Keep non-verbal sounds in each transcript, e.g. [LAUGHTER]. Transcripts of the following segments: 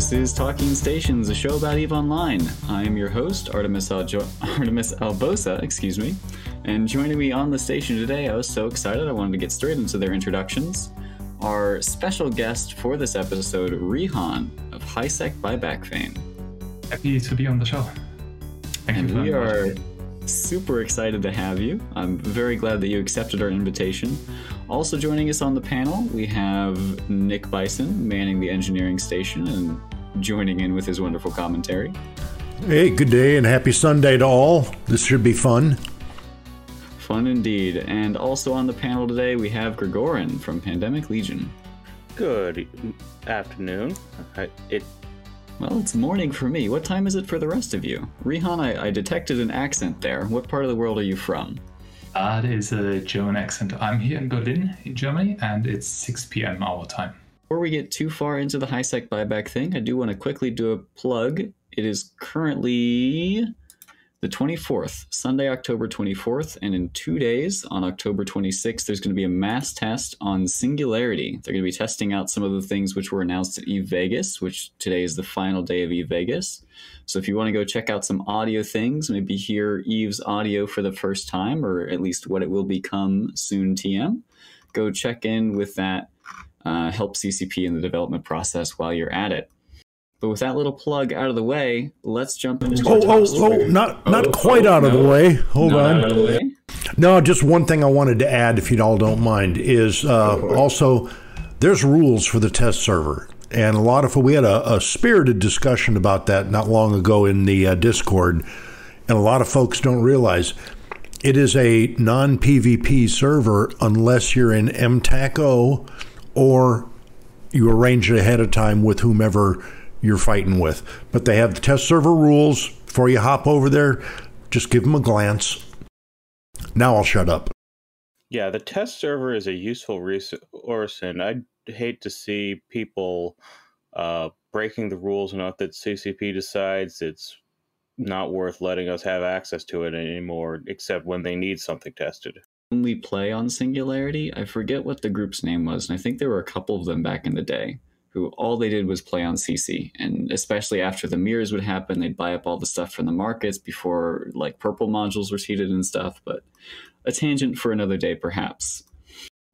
This is Talking Stations, a show about EVE Online. I am your host, Artemis, Aljo- [LAUGHS] Artemis Albosa, excuse me. And joining me on the station today, I was so excited I wanted to get straight into their introductions. Our special guest for this episode, Rehan of HiSec Buyback fame. Happy to be on the show. Thank and we are super excited to have you. I'm very glad that you accepted our invitation. Also joining us on the panel, we have Nick Bison manning the engineering station and joining in with his wonderful commentary. Hey, good day and happy Sunday to all. This should be fun. Fun indeed. And also on the panel today, we have Gregorin from Pandemic Legion. Good afternoon. It well, it's morning for me. What time is it for the rest of you? Rihan, I, I detected an accent there. What part of the world are you from? Uh, that is a German accent. I'm here in Berlin, in Germany, and it's 6 p.m. our time. Before we get too far into the HiSec buyback thing, I do want to quickly do a plug. It is currently the 24th, Sunday, October 24th, and in two days, on October 26th, there's going to be a mass test on Singularity. They're going to be testing out some of the things which were announced at EVE Vegas, which today is the final day of EVE Vegas. So if you want to go check out some audio things, maybe hear EVE's audio for the first time, or at least what it will become soon TM, go check in with that. Uh, help CCP in the development process while you're at it. But with that little plug out of the way, let's jump into oh, oh, oh, not not oh, quite oh, out of no. the way. Hold on. Way. No, just one thing I wanted to add, if you all don't mind, is uh, also there's rules for the test server, and a lot of we had a, a spirited discussion about that not long ago in the uh, Discord, and a lot of folks don't realize it is a non PvP server unless you're in MTAC or you arrange it ahead of time with whomever you're fighting with. But they have the test server rules. Before you hop over there, just give them a glance. Now I'll shut up. Yeah, the test server is a useful resource, and I'd hate to see people uh, breaking the rules enough that CCP decides it's not worth letting us have access to it anymore, except when they need something tested. Only play on Singularity. I forget what the group's name was, and I think there were a couple of them back in the day who all they did was play on SiSi. And especially after the mirrors would happen, they'd buy up all the stuff from the markets before like purple modules were seeded and stuff. But a tangent for another day, perhaps.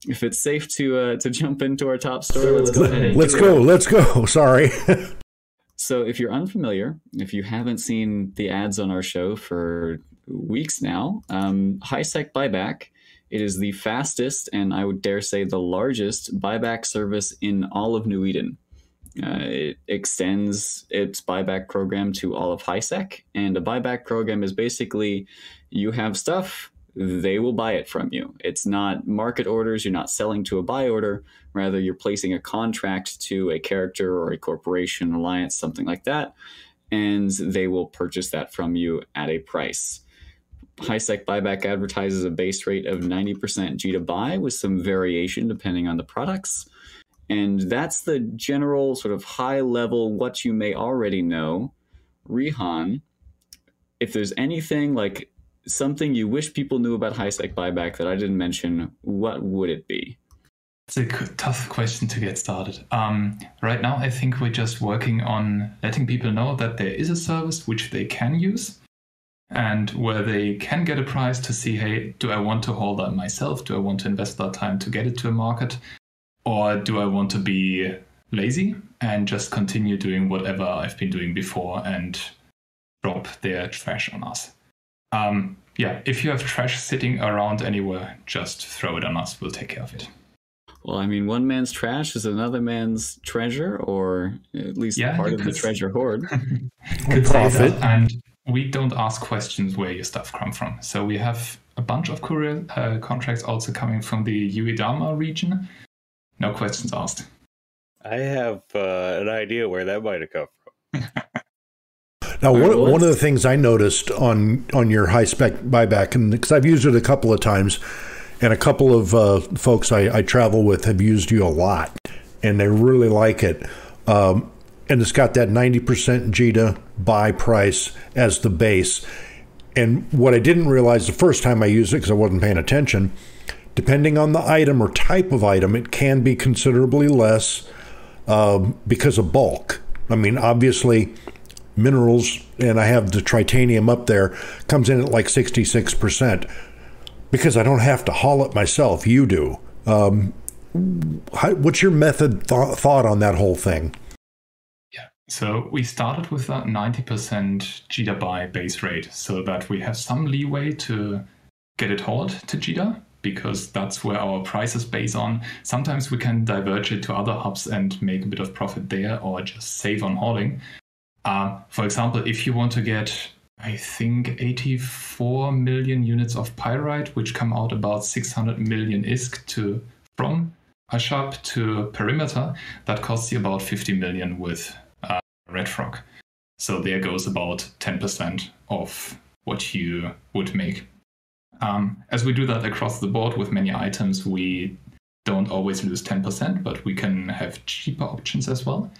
If it's safe to uh, to jump into our top story, let's go ahead. Let's go. Let's go. Sorry. [LAUGHS] so, if you're unfamiliar, if you haven't seen the ads on our show for weeks now, um, HiSec Buyback it is the fastest and I would dare say the largest buyback service in all of New Eden. Uh, it extends its buyback program to all of HiSec, and a buyback program is basically you have stuff, they will buy it from you. It's not market orders, you're not selling to a buy order, rather, you're placing a contract to a character or a corporation, alliance, something like that, and they will purchase that from you at a price. HiSec buyback advertises a base rate of 90% Jita buy with some variation depending on the products. And that's the general sort of high level, what you may already know. Rehan, if there's anything like something you wish people knew about HiSec buyback that I didn't mention, what would it be? It's a tough question to get started. Um, right now, I think we're just working on letting people know that there is a service which they can use and where they can get a price to see hey do i want to hold that myself? Do i want to invest that time to get it to a market? Or do i want to be lazy and just continue doing whatever i've been doing before and drop their trash on us? Um, yeah if you have trash sitting around anywhere just throw it on us. We'll take care of it. Well, I mean, one man's trash is another man's treasure, or at least yeah, part of the treasure hoard. [LAUGHS] profit. And we don't ask questions where your stuff come from. So we have a bunch of courier uh, contracts also coming from the Uedama region. No questions asked. I have uh, an idea where that might have come from. [LAUGHS] now, one, one of the things I noticed on on your HiSec buyback, and because I've used it a couple of times, and a couple of uh, folks I, I, travel with have used you a lot, and they really like it. Um, and it's got that 90% JITA buy price as the base. And what I didn't realize the first time I used it, because I wasn't paying attention, depending on the item or type of item, it can be considerably less um, because of bulk. I mean, obviously, minerals, and I have the tritanium up there, comes in at like 66% because I don't have to haul it myself. You do. Um, how, what's your method th- thought on that whole thing? So we started with that 90% JITA buy base rate so that we have some leeway to get it hauled to JITA because that's where our price is based on. Sometimes we can diverge it to other hubs and make a bit of profit there or just save on hauling. Uh, for example, if you want to get, I think, 84 million units of pyrite, which come out about 600 million ISK to from Ashab to perimeter, that costs you about 50 million with Red Frog. So there goes about 10% of what you would make. Um, as we do that across the board with many items, we don't always lose 10%, but we can have cheaper options as well.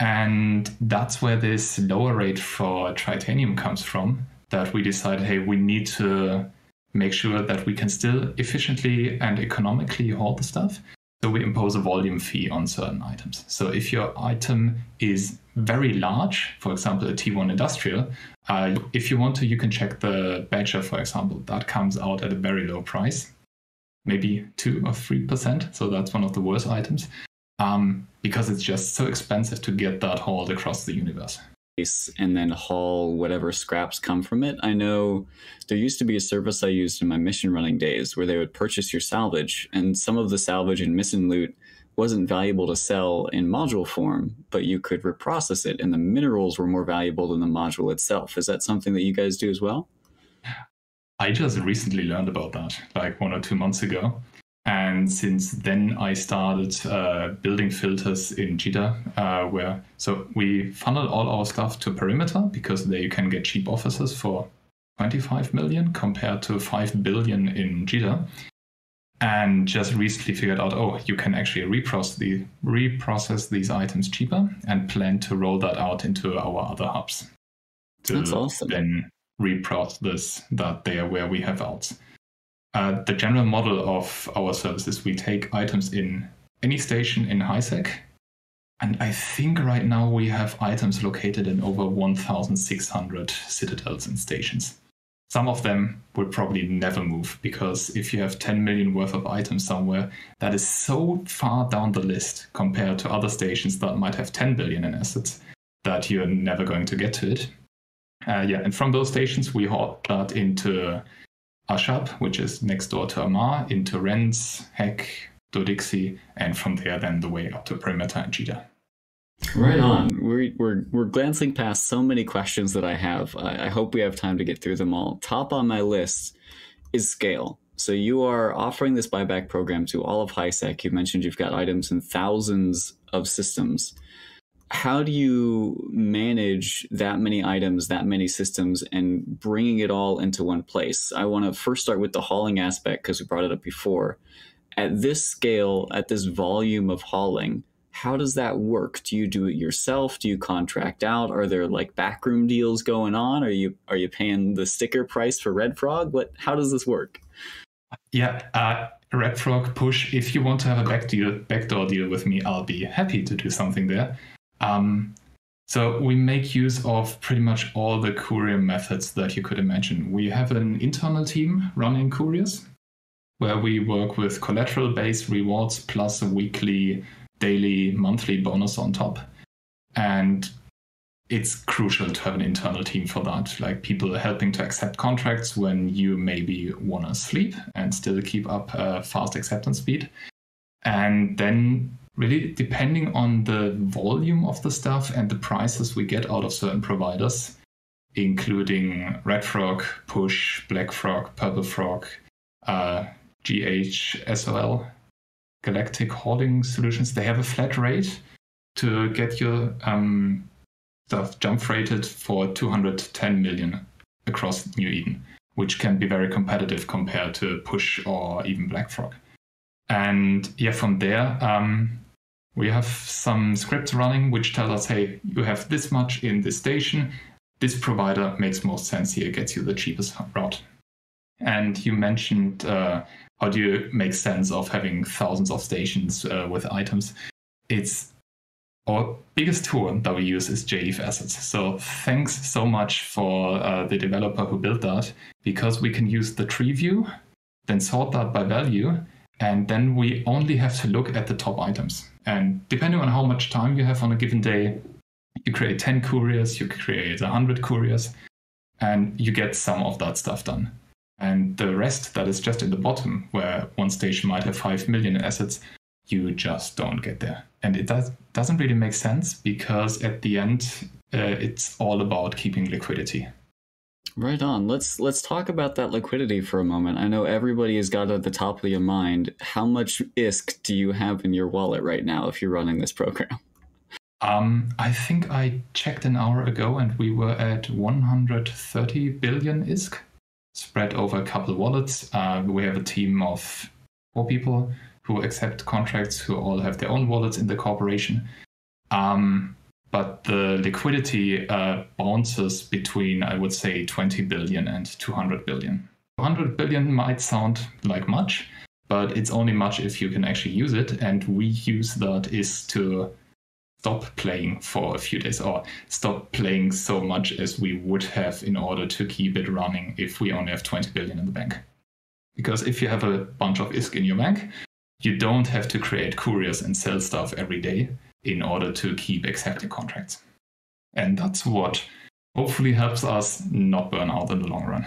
And that's where this lower rate for tritanium comes from. That we decided, hey, we need to make sure that we can still efficiently and economically haul the stuff. So we impose a volume fee on certain items. So if your item is very large, for example, a T1 industrial, uh, if you want to, you can check the Badger, for example. That comes out at a very low price, maybe 2 or 3%. So that's one of the worst items um, because it's just so expensive to get that hauled across the universe. And then haul whatever scraps come from it. I know there used to be a service I used in my mission running days where they would purchase your salvage, and some of the salvage and mission loot wasn't valuable to sell in module form, but you could reprocess it, and the minerals were more valuable than the module itself. Is that something that you guys do as well? I just recently learned about that, like one or two months ago. And since then, I started uh, building filters in JITA, uh, where so we funnel all our stuff to Perimeter because there you can get cheap offices for 25 million compared to 5 billion in JITA. And just recently figured out, oh, you can actually reprocess, the, reprocess these items cheaper and plan to roll that out into our other hubs. To That's awesome. Then reprocess that there where we have outs. Uh, the general model of our services, we take items in any station in HiSec. And I think right now we have items located in over 1,600 citadels and stations. Some of them will probably never move because if you have 10 million worth of items somewhere, that is so far down the list compared to other stations that might have 10 billion in assets that you're never going to get to it. Uh, yeah, and from those stations, we haul that into Ashab, which is next door to Amarr, into Rens, Hek, Dodixie, and from there then the way up to Perimeter and JITA. Right on. We're, we're, we're glancing past so many questions that I have. I, I hope we have time to get through them all. Top on my list is scale. So you are offering this buyback program to all of HiSec. You mentioned you've got items in thousands of systems how do you manage that many items, that many systems, and bringing it all into one place? I want to first start with the hauling aspect because we brought it up before. At this scale, at this volume of hauling, how does that work? Do you do it yourself? Do you contract out? Are there like backroom deals going on? Are you are you paying the sticker price for Red Frog? What? How does this work? Yeah, uh, Red Frog push. If you want to have a back deal, backdoor deal with me, I'll be happy to do something there. Um, so we make use of pretty much all the courier methods that you could imagine. We have an internal team running couriers where we work with collateral based rewards plus a weekly, daily, monthly bonus on top. And it's crucial to have an internal team for that, like people helping to accept contracts when you maybe want to sleep and still keep up a fast acceptance speed. And then really depending on the volume of the stuff and the prices we get out of certain providers, including Red Frog, Push, Black Frog, Purple Frog, uh, GH, SOL, Galactic Hauling Solutions. They have a flat rate to get your um, stuff jump freighted for 210 million across New Eden, which can be very competitive compared to Push or even Black Frog. And yeah, from there, um, we have some scripts running which tell us, hey, you have this much in this station. This provider makes most sense here, gets you the cheapest route. And you mentioned uh, how do you make sense of having thousands of stations uh, with items? It's our biggest tool that we use is jEveAssets. So thanks so much for uh, the developer who built that because we can use the tree view, then sort that by value, and then we only have to look at the top items. And depending on how much time you have on a given day, you create 10 couriers, you create 100 couriers, and you get some of that stuff done. And the rest that is just in the bottom, where one station might have 5 million assets, you just don't get there. And it does, doesn't really make sense because at the end, uh, it's all about keeping liquidity. Right on. Let's let's talk about that liquidity for a moment. I know everybody has got at the top of your mind. How much ISK do you have in your wallet right now if you're running this program? Um, I think I checked an hour ago and we were at 130 billion ISK spread over a couple wallets. Uh, we have a team of four people who accept contracts who all have their own wallets in the corporation. Um, but the liquidity uh, bounces between, I would say, 20 billion and 200 billion. 200 billion might sound like much, but it's only much if you can actually use it. And we use that is to stop playing for a few days or stop playing so much as we would have in order to keep it running if we only have 20 billion in the bank. Because if you have a bunch of ISK in your bank, you don't have to create couriers and sell stuff every day in order to keep accepting contracts. And that's what hopefully helps us not burn out in the long run.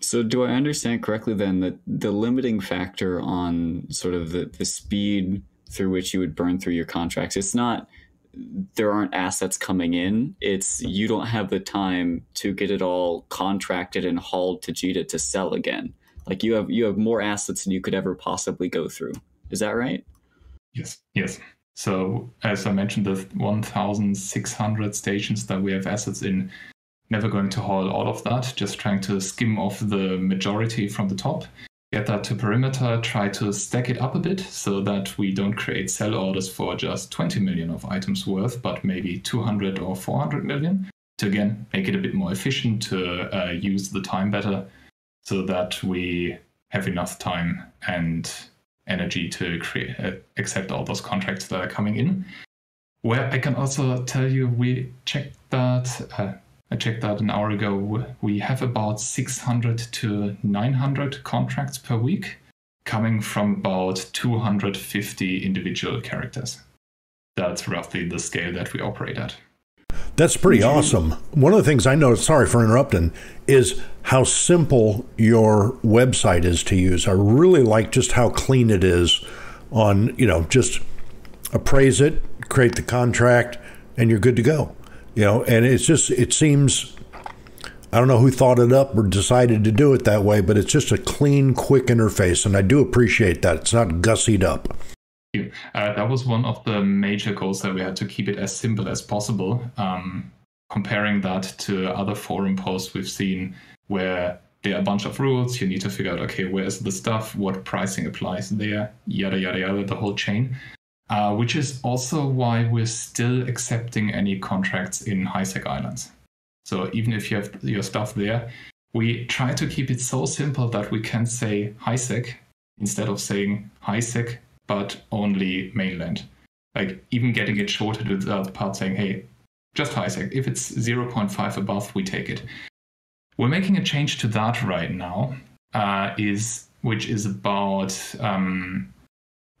So, do I understand correctly then that the limiting factor on sort of the, the speed through which you would burn through your contracts, it's not there aren't assets coming in, it's you don't have the time to get it all contracted and hauled to JITA to sell again. Like you have you have more assets than you could ever possibly go through. Is that right? Yes. Yes. So as I mentioned, the 1,600 stations that we have assets in, never going to haul all of that. Just trying to skim off the majority from the top, get that to perimeter, try to stack it up a bit so that we don't create sell orders for just 20 million of items worth, but maybe 200 or 400 million to again make it a bit more efficient to uh, use the time better so that we have enough time and energy to create uh, accept all those contracts that are coming in. Where I can also tell you, we checked that. Uh, I checked that an hour ago. We have about 600 to 900 contracts per week, coming from about 250 individual characters. That's roughly the scale that we operate at. That's pretty awesome. One of the things I noticed, sorry for interrupting, is how simple your website is to use. I really like just how clean it is on, you know, just appraise it, create the contract, and you're good to go. You know, and it's just, it seems, I don't know who thought it up or decided to do it that way, but it's just a clean, quick interface. And I do appreciate that. It's not gussied up. Uh, that was one of the major goals that we had to keep it as simple as possible. Um, comparing that to other forum posts we've seen where there are a bunch of rules, you need to figure out, okay, where's the stuff, what pricing applies there, yada, yada, yada, the whole chain. Uh, which is also why we're still accepting any contracts in HiSec Islands. So even if you have your stuff there, we try to keep it so simple that we can say HiSec instead of saying HiSec but only mainland. Like even getting it shorted to the part saying, hey, just HiSec. If it's 0.5 above, we take it. We're making a change to that right now, uh, is which is about um,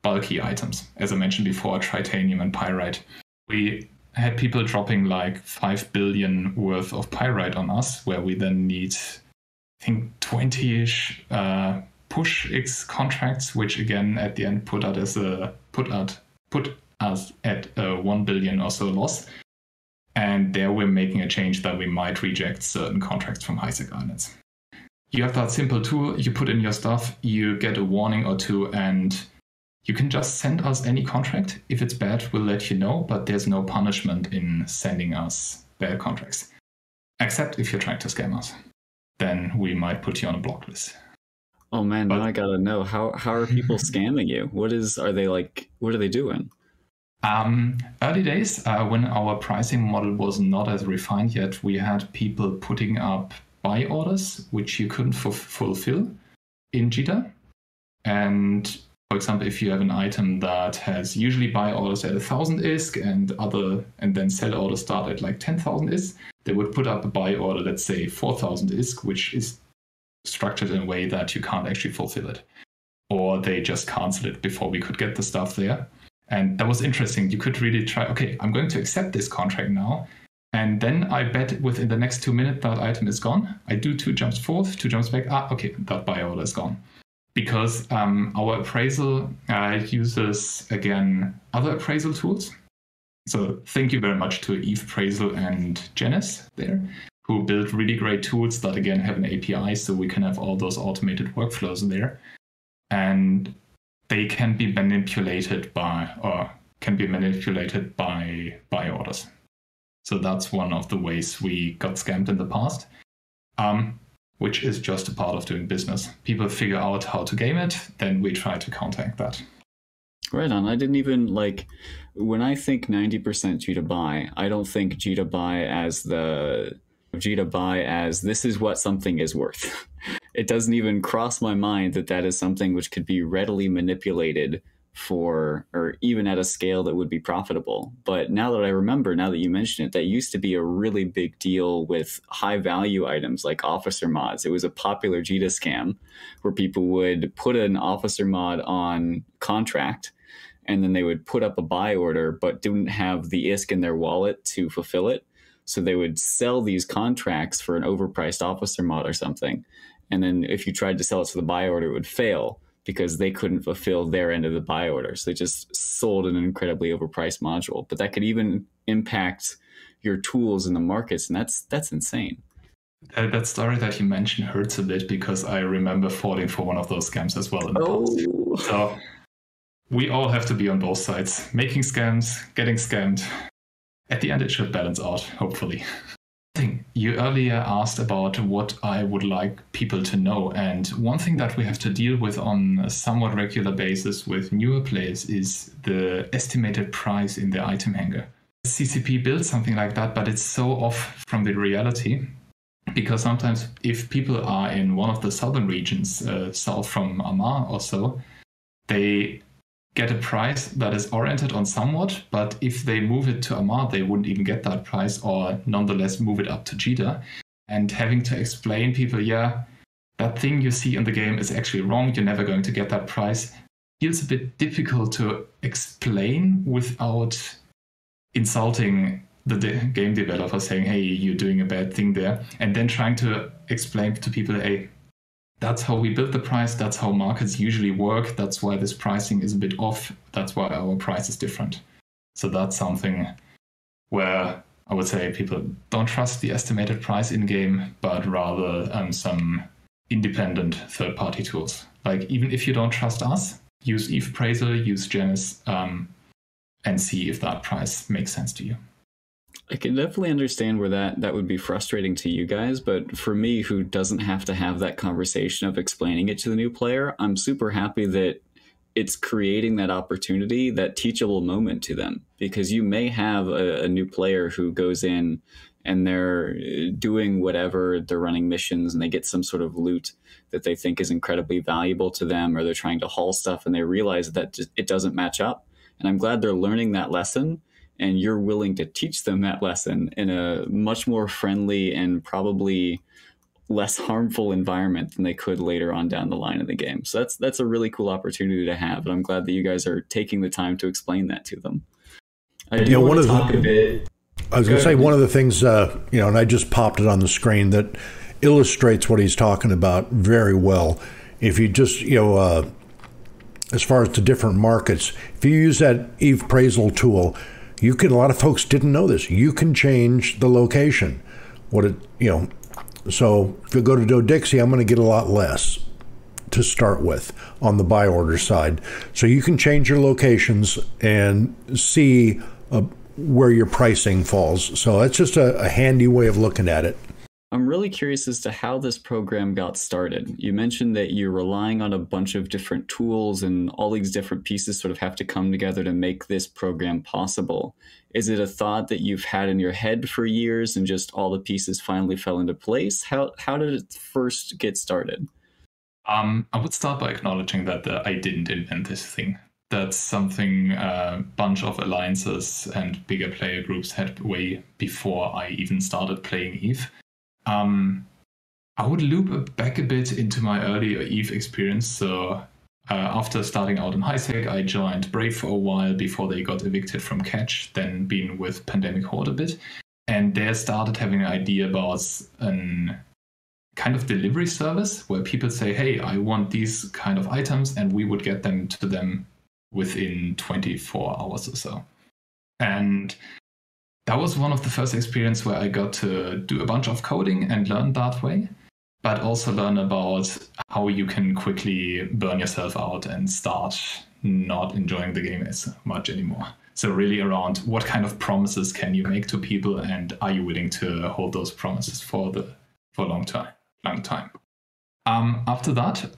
bulky items. As I mentioned before, tritanium and pyrite. We had people dropping like 5 billion worth of pyrite on us, where we then need, I think, 20 ish uh, push X contracts, which again at the end put out as a put out put us at a one billion or so loss. And there we're making a change that we might reject certain contracts from HiSec Islands. You have that simple tool, you put in your stuff, you get a warning or two, and you can just send us any contract. If it's bad, we'll let you know, but there's no punishment in sending us bad contracts. Except if you're trying to scam us. Then we might put you on a block list. Oh man, but, now I gotta know how how are people [LAUGHS] scamming you? What is are they like? What are they doing? Um, early days, uh, when our pricing model was not as refined yet, we had people putting up buy orders which you couldn't f- fulfill in JITA, and for example, if you have an item that has usually buy orders at a thousand ISK and other and then sell orders start at like ten thousand ISK, they would put up a buy order, let's say four thousand ISK, which is structured in a way that you can't actually fulfill it. Or they just canceled it before we could get the stuff there. And that was interesting. You could really try, okay, I'm going to accept this contract now. And then I bet within the next two minutes that item is gone. I do two jumps forth, two jumps back. Ah, okay, that buy order is gone because um, our appraisal uh, uses again other appraisal tools. So thank you very much to Eve Appraisal and Janice there, who built really great tools that again have an API, so we can have all those automated workflows there, and they can be manipulated by or can be manipulated by by orders. So that's one of the ways we got scammed in the past. Um, which is just a part of doing business. People figure out how to game it, then we try to counteract that. Right on. I didn't even like when I think 90% Jita buy, I don't think Jita buy as the To buy as this is what something is worth. [LAUGHS] it doesn't even cross my mind that that is something which could be readily manipulated for or even at a scale that would be profitable. But now that I remember, now that you mention it, that used to be a really big deal with high value items like officer mods. It was a popular JITA scam where people would put an officer mod on contract and then they would put up a buy order but didn't have the ISK in their wallet to fulfill it. So they would sell these contracts for an overpriced officer mod or something. And then if you tried to sell it to the buy order, it would fail because they couldn't fulfill their end of the buy order. So they just sold an incredibly overpriced module. But that could even impact your tools in the markets, and that's that's insane. Uh, that story that you mentioned hurts a bit because I remember falling for one of those scams as well in the oh. past. So we all have to be on both sides, making scams, getting scammed. At the end, it should balance out, hopefully [LAUGHS] thing. You earlier asked about what I would like people to know, and one thing that we have to deal with on a somewhat regular basis with newer players is the estimated price in the item hangar. CCP builds something like that, but it's so off from the reality because sometimes if people are in one of the southern regions, uh, south from Amarr or so, they get a price that is oriented on somewhat, but if they move it to Amarr, they wouldn't even get that price or nonetheless move it up to JITA. And having to explain people, yeah, that thing you see in the game is actually wrong, you're never going to get that price, feels a bit difficult to explain without insulting the de- game developer saying, hey, you're doing a bad thing there, and then trying to explain to people, hey, that's how we build the price. That's how markets usually work. That's why this pricing is a bit off. That's why our price is different. So that's something where I would say people don't trust the estimated price in game, but rather um, some independent third party tools. Like even if you don't trust us, use Eve Appraisal, use Janice, um, and see if that price makes sense to you. I can definitely understand where that that would be frustrating to you guys, but for me who doesn't have to have that conversation of explaining it to the new player, I'm super happy that it's creating that opportunity, that teachable moment to them because you may have a, a new player who goes in and they're uh, doing whatever, they're running missions and they get some sort of loot that they think is incredibly valuable to them or they're trying to haul stuff and they realize that it doesn't match up. And I'm glad they're learning that lesson and you're willing to teach them that lesson in a much more friendly and probably less harmful environment than they could later on down the line in the game. So that's that's a really cool opportunity to have, and I'm glad that you guys are taking the time to explain that to them. I do yeah, want to talk the, a bit. I was going to say one of the things, uh, you know, and I just popped it on the screen that illustrates what he's talking about very well. If you just, you know, uh, as far as the different markets, if you use that Eve appraisal tool, you can a lot of folks didn't know this. You can change the location. What it you know. So if you go to Dodixie, I'm going to get a lot less to start with on the buy order side. So you can change your locations and see uh, where your pricing falls. So that's just a, a handy way of looking at it. I'm really curious as to how this program got started. You mentioned that you're relying on a bunch of different tools, and all these different pieces sort of have to come together to make this program possible. Is it a thought that you've had in your head for years and just all the pieces finally fell into place? How, how did it first get started? Um, I would start by acknowledging that uh, I didn't invent this thing. That's something a uh, bunch of alliances and bigger player groups had way before I even started playing Eve. Um, I would loop back a bit into my early Eve experience. So uh, after starting out in HiSec, I joined Brave for a while before they got evicted from Catch, then been with Pandemic Horde a bit. And there started having an idea about an kind of delivery service where people say, hey, I want these kind of items, and we would get them to them within 24 hours or so. And that was one of the first experience where I got to do a bunch of coding and learn that way but also learn about how you can quickly burn yourself out and start not enjoying the game as much anymore. So really around what kind of promises can you make to people and are you willing to hold those promises for the for a long time long time. Um, after that,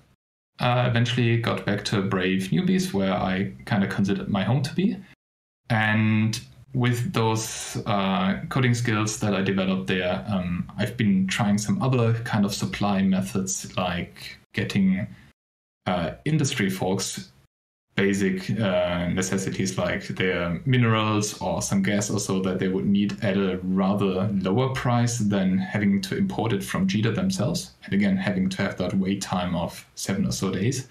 I eventually got back to Brave Newbies where I kind of considered my home to be. And with those uh, coding skills that I developed there, um, I've been trying some other kind of supply methods, like getting uh, industry folks basic uh, necessities like their minerals or some gas or so that they would need at a rather lower price than having to import it from Jita themselves. And again, having to have that wait time of seven or so days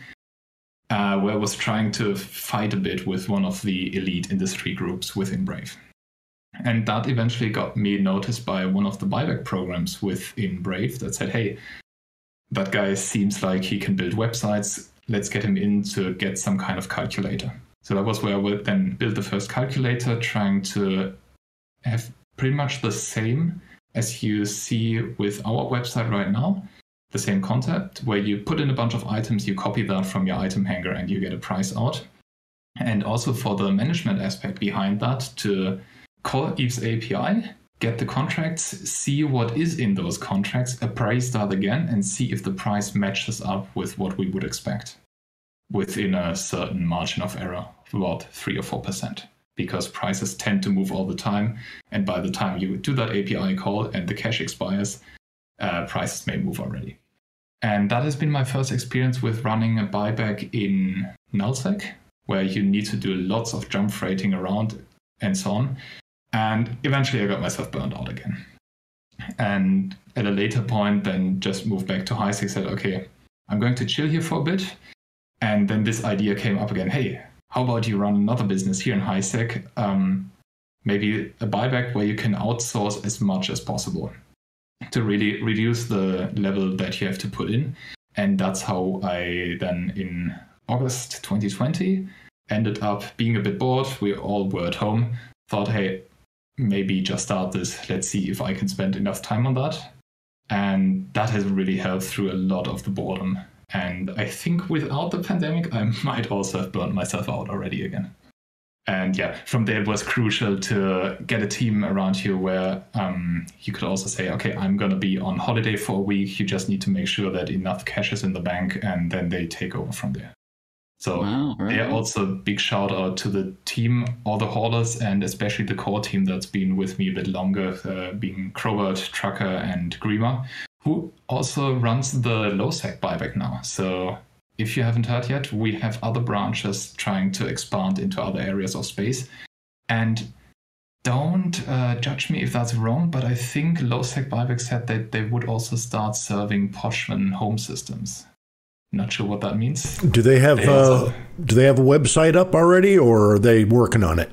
uh, where I was trying to fight a bit with one of the elite industry groups within Brave. And that eventually got me noticed by one of the buyback programs within Brave that said, hey, that guy seems like he can build websites. Let's get him in to get some kind of calculator. So that was where I would then build the first calculator, trying to have pretty much the same as you see with our website right now, the same concept where you put in a bunch of items, you copy that from your item hangar, and you get a price out. And also for the management aspect behind that, to call Eve's API, get the contracts, see what is in those contracts, appraise that again, and see if the price matches up with what we would expect within a certain margin of error about 3 or 4%. Because prices tend to move all the time, and by the time you do that API call and the cache expires, uh, prices may move already. And that has been my first experience with running a buyback in nullsec, where you need to do lots of jump freighting around and so on. And eventually I got myself burned out again. And at a later point, then just moved back to HiSec, said, okay, I'm going to chill here for a bit. And then this idea came up again hey, how about you run another business here in HiSec? Um, maybe a buyback where you can outsource as much as possible to really reduce the level that you have to put in. And that's how I then in August 2020 ended up being a bit bored. We all were at home, thought, hey, maybe just start this. Let's see if I can spend enough time on that. And that has really helped through a lot of the boredom. And I think without the pandemic, I [LAUGHS] might also have burnt myself out already again and yeah, from there it was crucial to get a team around you where um, you could also say, okay, I'm going to be on holiday for a week. You just need to make sure that enough cash is in the bank, and then they take over from there. So wow, right. yeah, also big shout out to the team, all the haulers, and especially the core team that's been with me a bit longer, uh, being Crowbert, Trucker, and Grima, who also runs the LowSec buyback now. So if you haven't heard yet, we have other branches trying to expand into other areas of space. And don't uh, judge me if that's wrong, but I think LowSec Buyback said that they would also start serving Pochven home systems. Not sure what that means. Do they have they uh, do they have a website up already, or are they working on it?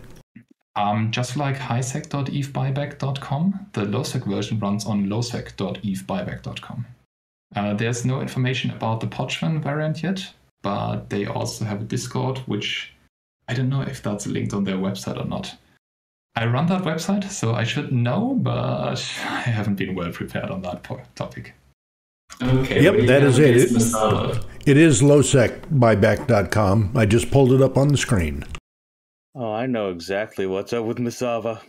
Um, just like hisec.evebuyback.com, the lowsec version runs on lowsec.evebuyback.com. Uh, there's no information about the Pochven variant yet, but they also have a Discord, which I don't know if that's linked on their website or not. I run that website, so I should know, but [LAUGHS] I haven't been well prepared on that po- topic. Okay. Yep, that is it. It, it is lowsecbuyback.com. I just pulled it up on the screen. Oh, I know exactly what's up with Masava.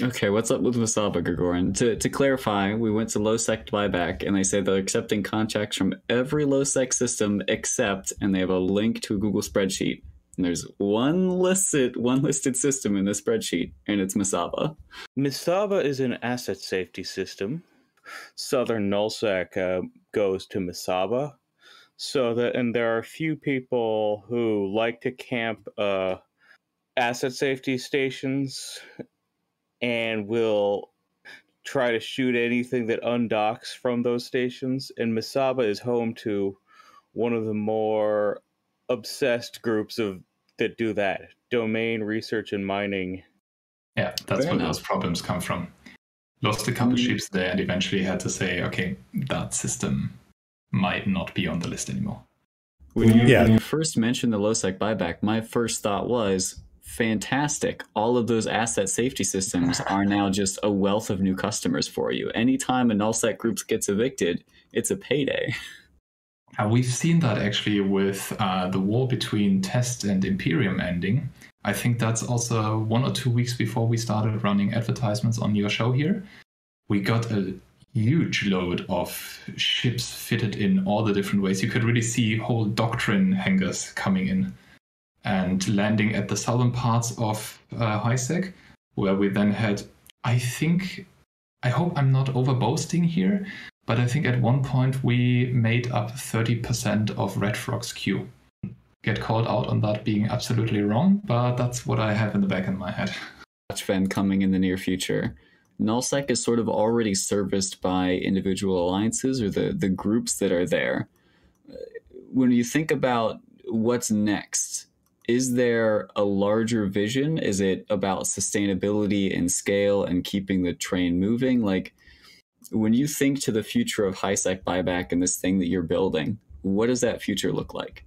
Okay, what's up with Masaba Gregorin? To to clarify, we went to low LowSec buyback, and they say they're accepting contracts from every LowSec system except, and they have a link to a Google spreadsheet. And there's one listed one listed system in the spreadsheet, and it's Masaba. Masaba is an asset safety system. Southern Nullsec uh, goes to Masaba. So that and there are a few people who like to camp uh, asset safety stations and will try to shoot anything that undocks from those stations. And Misaba is home to one of the more obsessed groups of that do that domain research and mining. Yeah, that's Fair where those problems come from. Lost a couple um, ships there and eventually had to say, okay, that system might not be on the list anymore. When you, yeah. when you first mentioned the LowSec buyback, my first thought was fantastic. All of those asset safety systems [LAUGHS] are now just a wealth of new customers for you. Anytime a nullsec group gets evicted, it's a payday. [LAUGHS] Uh, we've seen that actually with uh, the war between Test and Imperium ending. I think that's also one or two weeks before we started running advertisements on your show here. We got a huge load of ships fitted in all the different ways. You could really see whole doctrine hangars coming in and landing at the southern parts of uh, where we then had, I think, I hope I'm not over boasting here, but I think at one point we made up 30% of Red Frog's queue. Get called out on that being absolutely wrong, but that's what I have in the back of my head. Fan coming in the near future. Nullsec is sort of already serviced by individual alliances or the, the groups that are there. When you think about what's next, is there a larger vision? Is it about sustainability and scale and keeping the train moving? Like, when you think to the future of HiSec buyback and this thing that you're building, what does that future look like?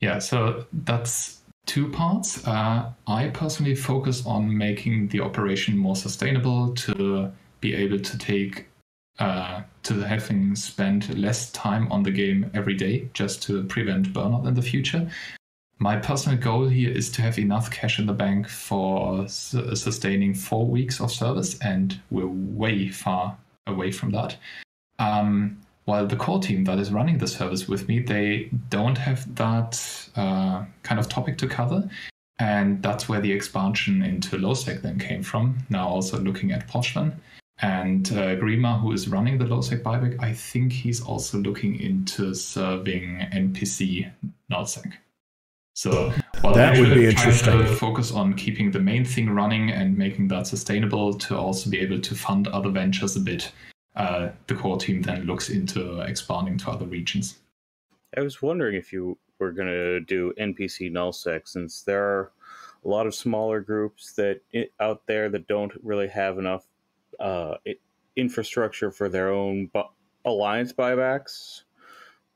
Yeah, so that's two parts. Uh, I personally focus on making the operation more sustainable to be able to take uh, to having spent less time on the game every day just to prevent burnout in the future. My personal goal here is to have enough cash in the bank for su- sustaining four weeks of service, and we're way far away from that. Um, while the core team that is running the service with me, they don't have that uh, kind of topic to cover. And that's where the expansion into LowSec then came from. Now also looking at Pochven. And uh, Grima, who is running the LowSec buyback, I think he's also looking into serving NPC nullsec. So while that would be interesting. To focus on keeping the main thing running and making that sustainable to also be able to fund other ventures a bit, uh, the core team then looks into expanding to other regions. I was wondering if you were going to do NPC nullsec, since there are a lot of smaller groups that out there that don't really have enough uh, infrastructure for their own bu- alliance buybacks,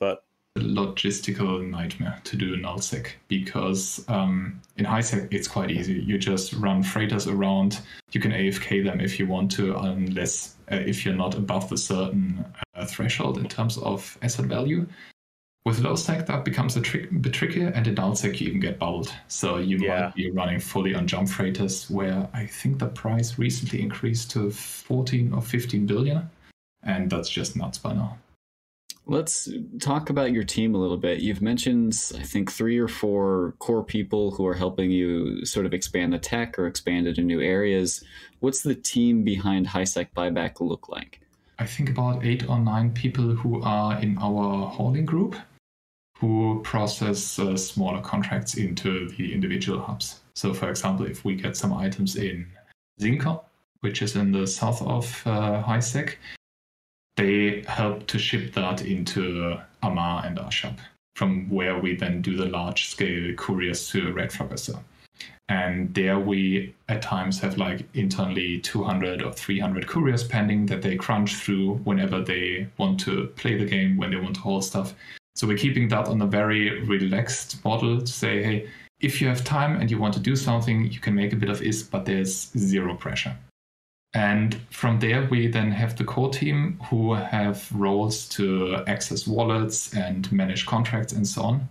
but logistical nightmare to do nullsec because um, in HiSec it's quite easy. You just run freighters around. You can AFK them if you want to, unless uh, if you're not above a certain uh, threshold in terms of asset value. With LowSec, that becomes a trick, bit trickier, and in nullsec you even get bubbled. So you yeah. might be running fully on jump freighters, where I think the price recently increased to 14 or 15 billion, and that's just nuts by now. Let's talk about your team a little bit. You've mentioned, I think, three or four core people who are helping you sort of expand the tech or expand into new areas. What's the team behind HiSec Buyback look like? I think about eight or nine people who are in our holding group who process uh, smaller contracts into the individual hubs. So, for example, if we get some items in Zinka, which is in the south of uh, HiSec, they help to ship that into uh, Amarr and Ashab, from where we then do the large scale couriers to Red. And there we at times have like internally 200 or 300 couriers pending that they crunch through whenever they want to play the game, when they want to hold stuff. So we're keeping that on a very relaxed model to say, hey, if you have time and you want to do something, you can make a bit of is, but there's zero pressure. And from there, we then have the core team who have roles to access wallets and manage contracts and so on.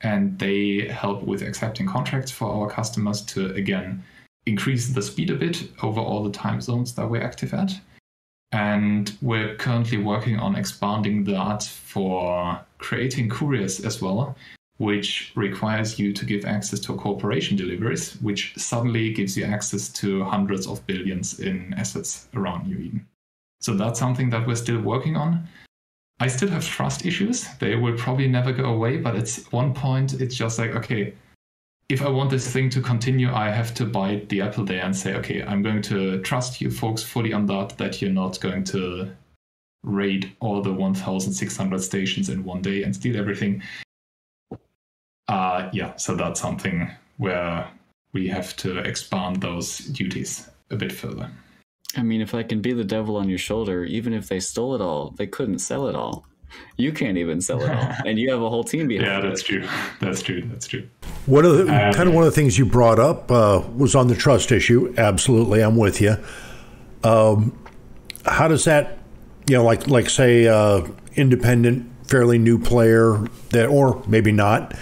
And they help with accepting contracts for our customers to, again, increase the speed a bit over all the time zones that we're active at. And we're currently working on expanding that for creating couriers as well, which requires you to give access to corporation deliveries, which suddenly gives you access to hundreds of billions in assets around you, even. So that's something that we're still working on. I still have trust issues. They will probably never go away, but at one point, it's just like, okay, if I want this thing to continue, I have to bite the apple there and say, okay, I'm going to trust you folks fully on that, that you're not going to raid all the 1,600 stations in one day and steal everything. Uh, yeah, so that's something where we have to expand those duties a bit further. I mean, if I can be the devil on your shoulder, even if they stole it all, they couldn't sell it all. You can't even sell it all, [LAUGHS] and you have a whole team behind. You. Yeah, that's it. true. That's true. That's true. One of the um, kind of one of the things you brought up uh, was on the trust issue. Absolutely, I'm with you. Um, how does that, you know, like like say, uh, independent, fairly new player that, or maybe not,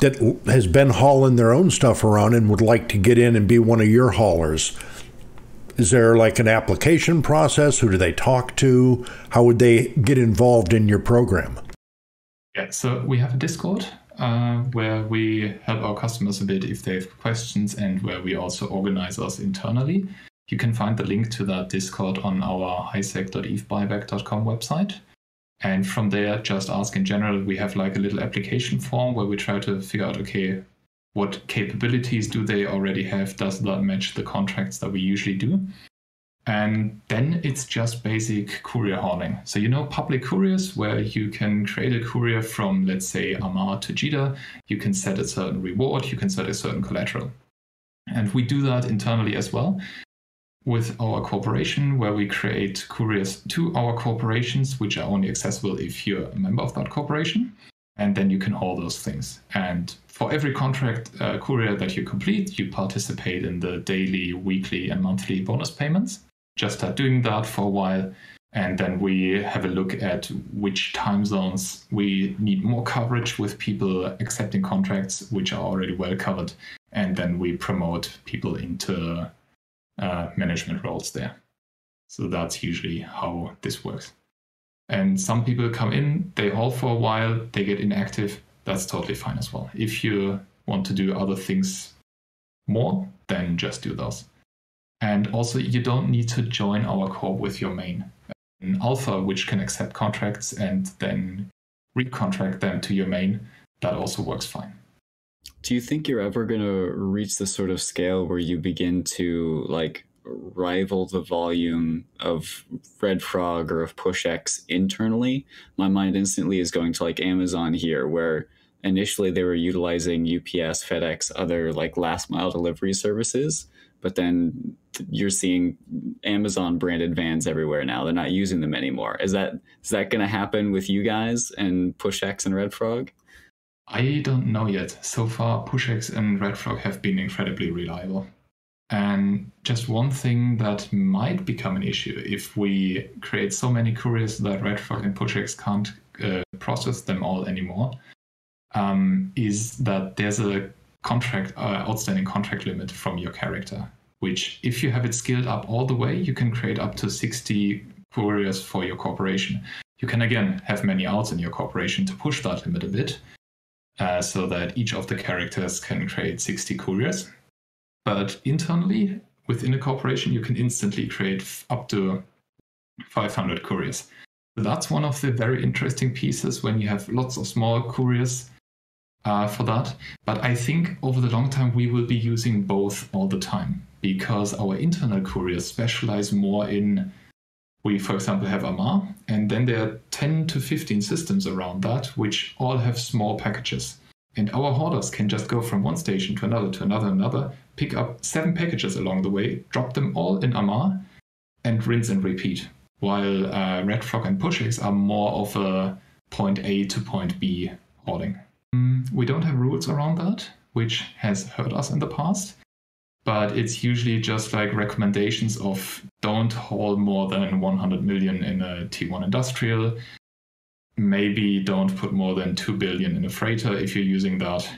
that has been hauling their own stuff around and would like to get in and be one of your haulers is there like an application process? Who do they talk to? How would they get involved in your program? Yeah, so we have a Discord uh, where we help our customers a bit if they have questions and where we also organize us internally. You can find the link to that Discord on our highsec.evebuyback.com website. And from there, just ask in general. We have like a little application form where we try to figure out okay, what capabilities do they already have? Does that match the contracts that we usually do? And then it's just basic courier hauling. So, you know, public couriers where you can create a courier from, let's say, Amarr to JITA. You can set a certain reward, you can set a certain collateral. And we do that internally as well with our corporation, where we create couriers to our corporations, which are only accessible if you're a member of that corporation. And then you can all those things. And for every contract uh, courier that you complete, you participate in the daily, weekly, and monthly bonus payments. Just start doing that for a while, and then we have a look at which time zones we need more coverage with people accepting contracts which are already well covered, and then we promote people into uh, management roles there. So that's usually how this works. And some people come in, they haul for a while, they get inactive, that's totally fine as well. If you want to do other things more, then just do those. And also, you don't need to join our core with your main. An alpha, which can accept contracts and then recontract them to your main, that also works fine. Do you think you're ever going to reach the sort of scale where you begin to like rival the volume of Red Frog or of PushX internally? My mind instantly is going to like Amazon here, where initially they were utilizing UPS, FedEx, other like last mile delivery services, but then you're seeing Amazon branded vans everywhere now. They're not using them anymore. Is that is that going to happen with you guys and PushX and Red Frog? I don't know yet. So far, PushX and Redfrog have been incredibly reliable. And just one thing that might become an issue if we create so many couriers that Redfrog and PushX can't uh, process them all anymore um, is that there's a contract uh, outstanding contract limit from your character which if you have it scaled up all the way you can create up to 60 couriers for your corporation you can again have many outs in your corporation to push that limit a bit uh, so that each of the characters can create 60 couriers but internally within a corporation you can instantly create up to 500 couriers So that's one of the very interesting pieces when you have lots of small couriers uh, for that. But I think over the long time, we will be using both all the time because our internal couriers specialize more in. We, for example, have Amarr, and then there are 10 to 15 systems around that, which all have small packages. And our haulers can just go from one station to another, to another, another, pick up seven packages along the way, drop them all in Amarr, and rinse and repeat. While uh, Red Frog and PushX are more of a point A to point B hauling. Mm, we don't have rules around that, which has hurt us in the past. But it's usually just like recommendations of don't haul more than 100 million in a T1 industrial. Maybe don't put more than 2 billion in a freighter if you're using that.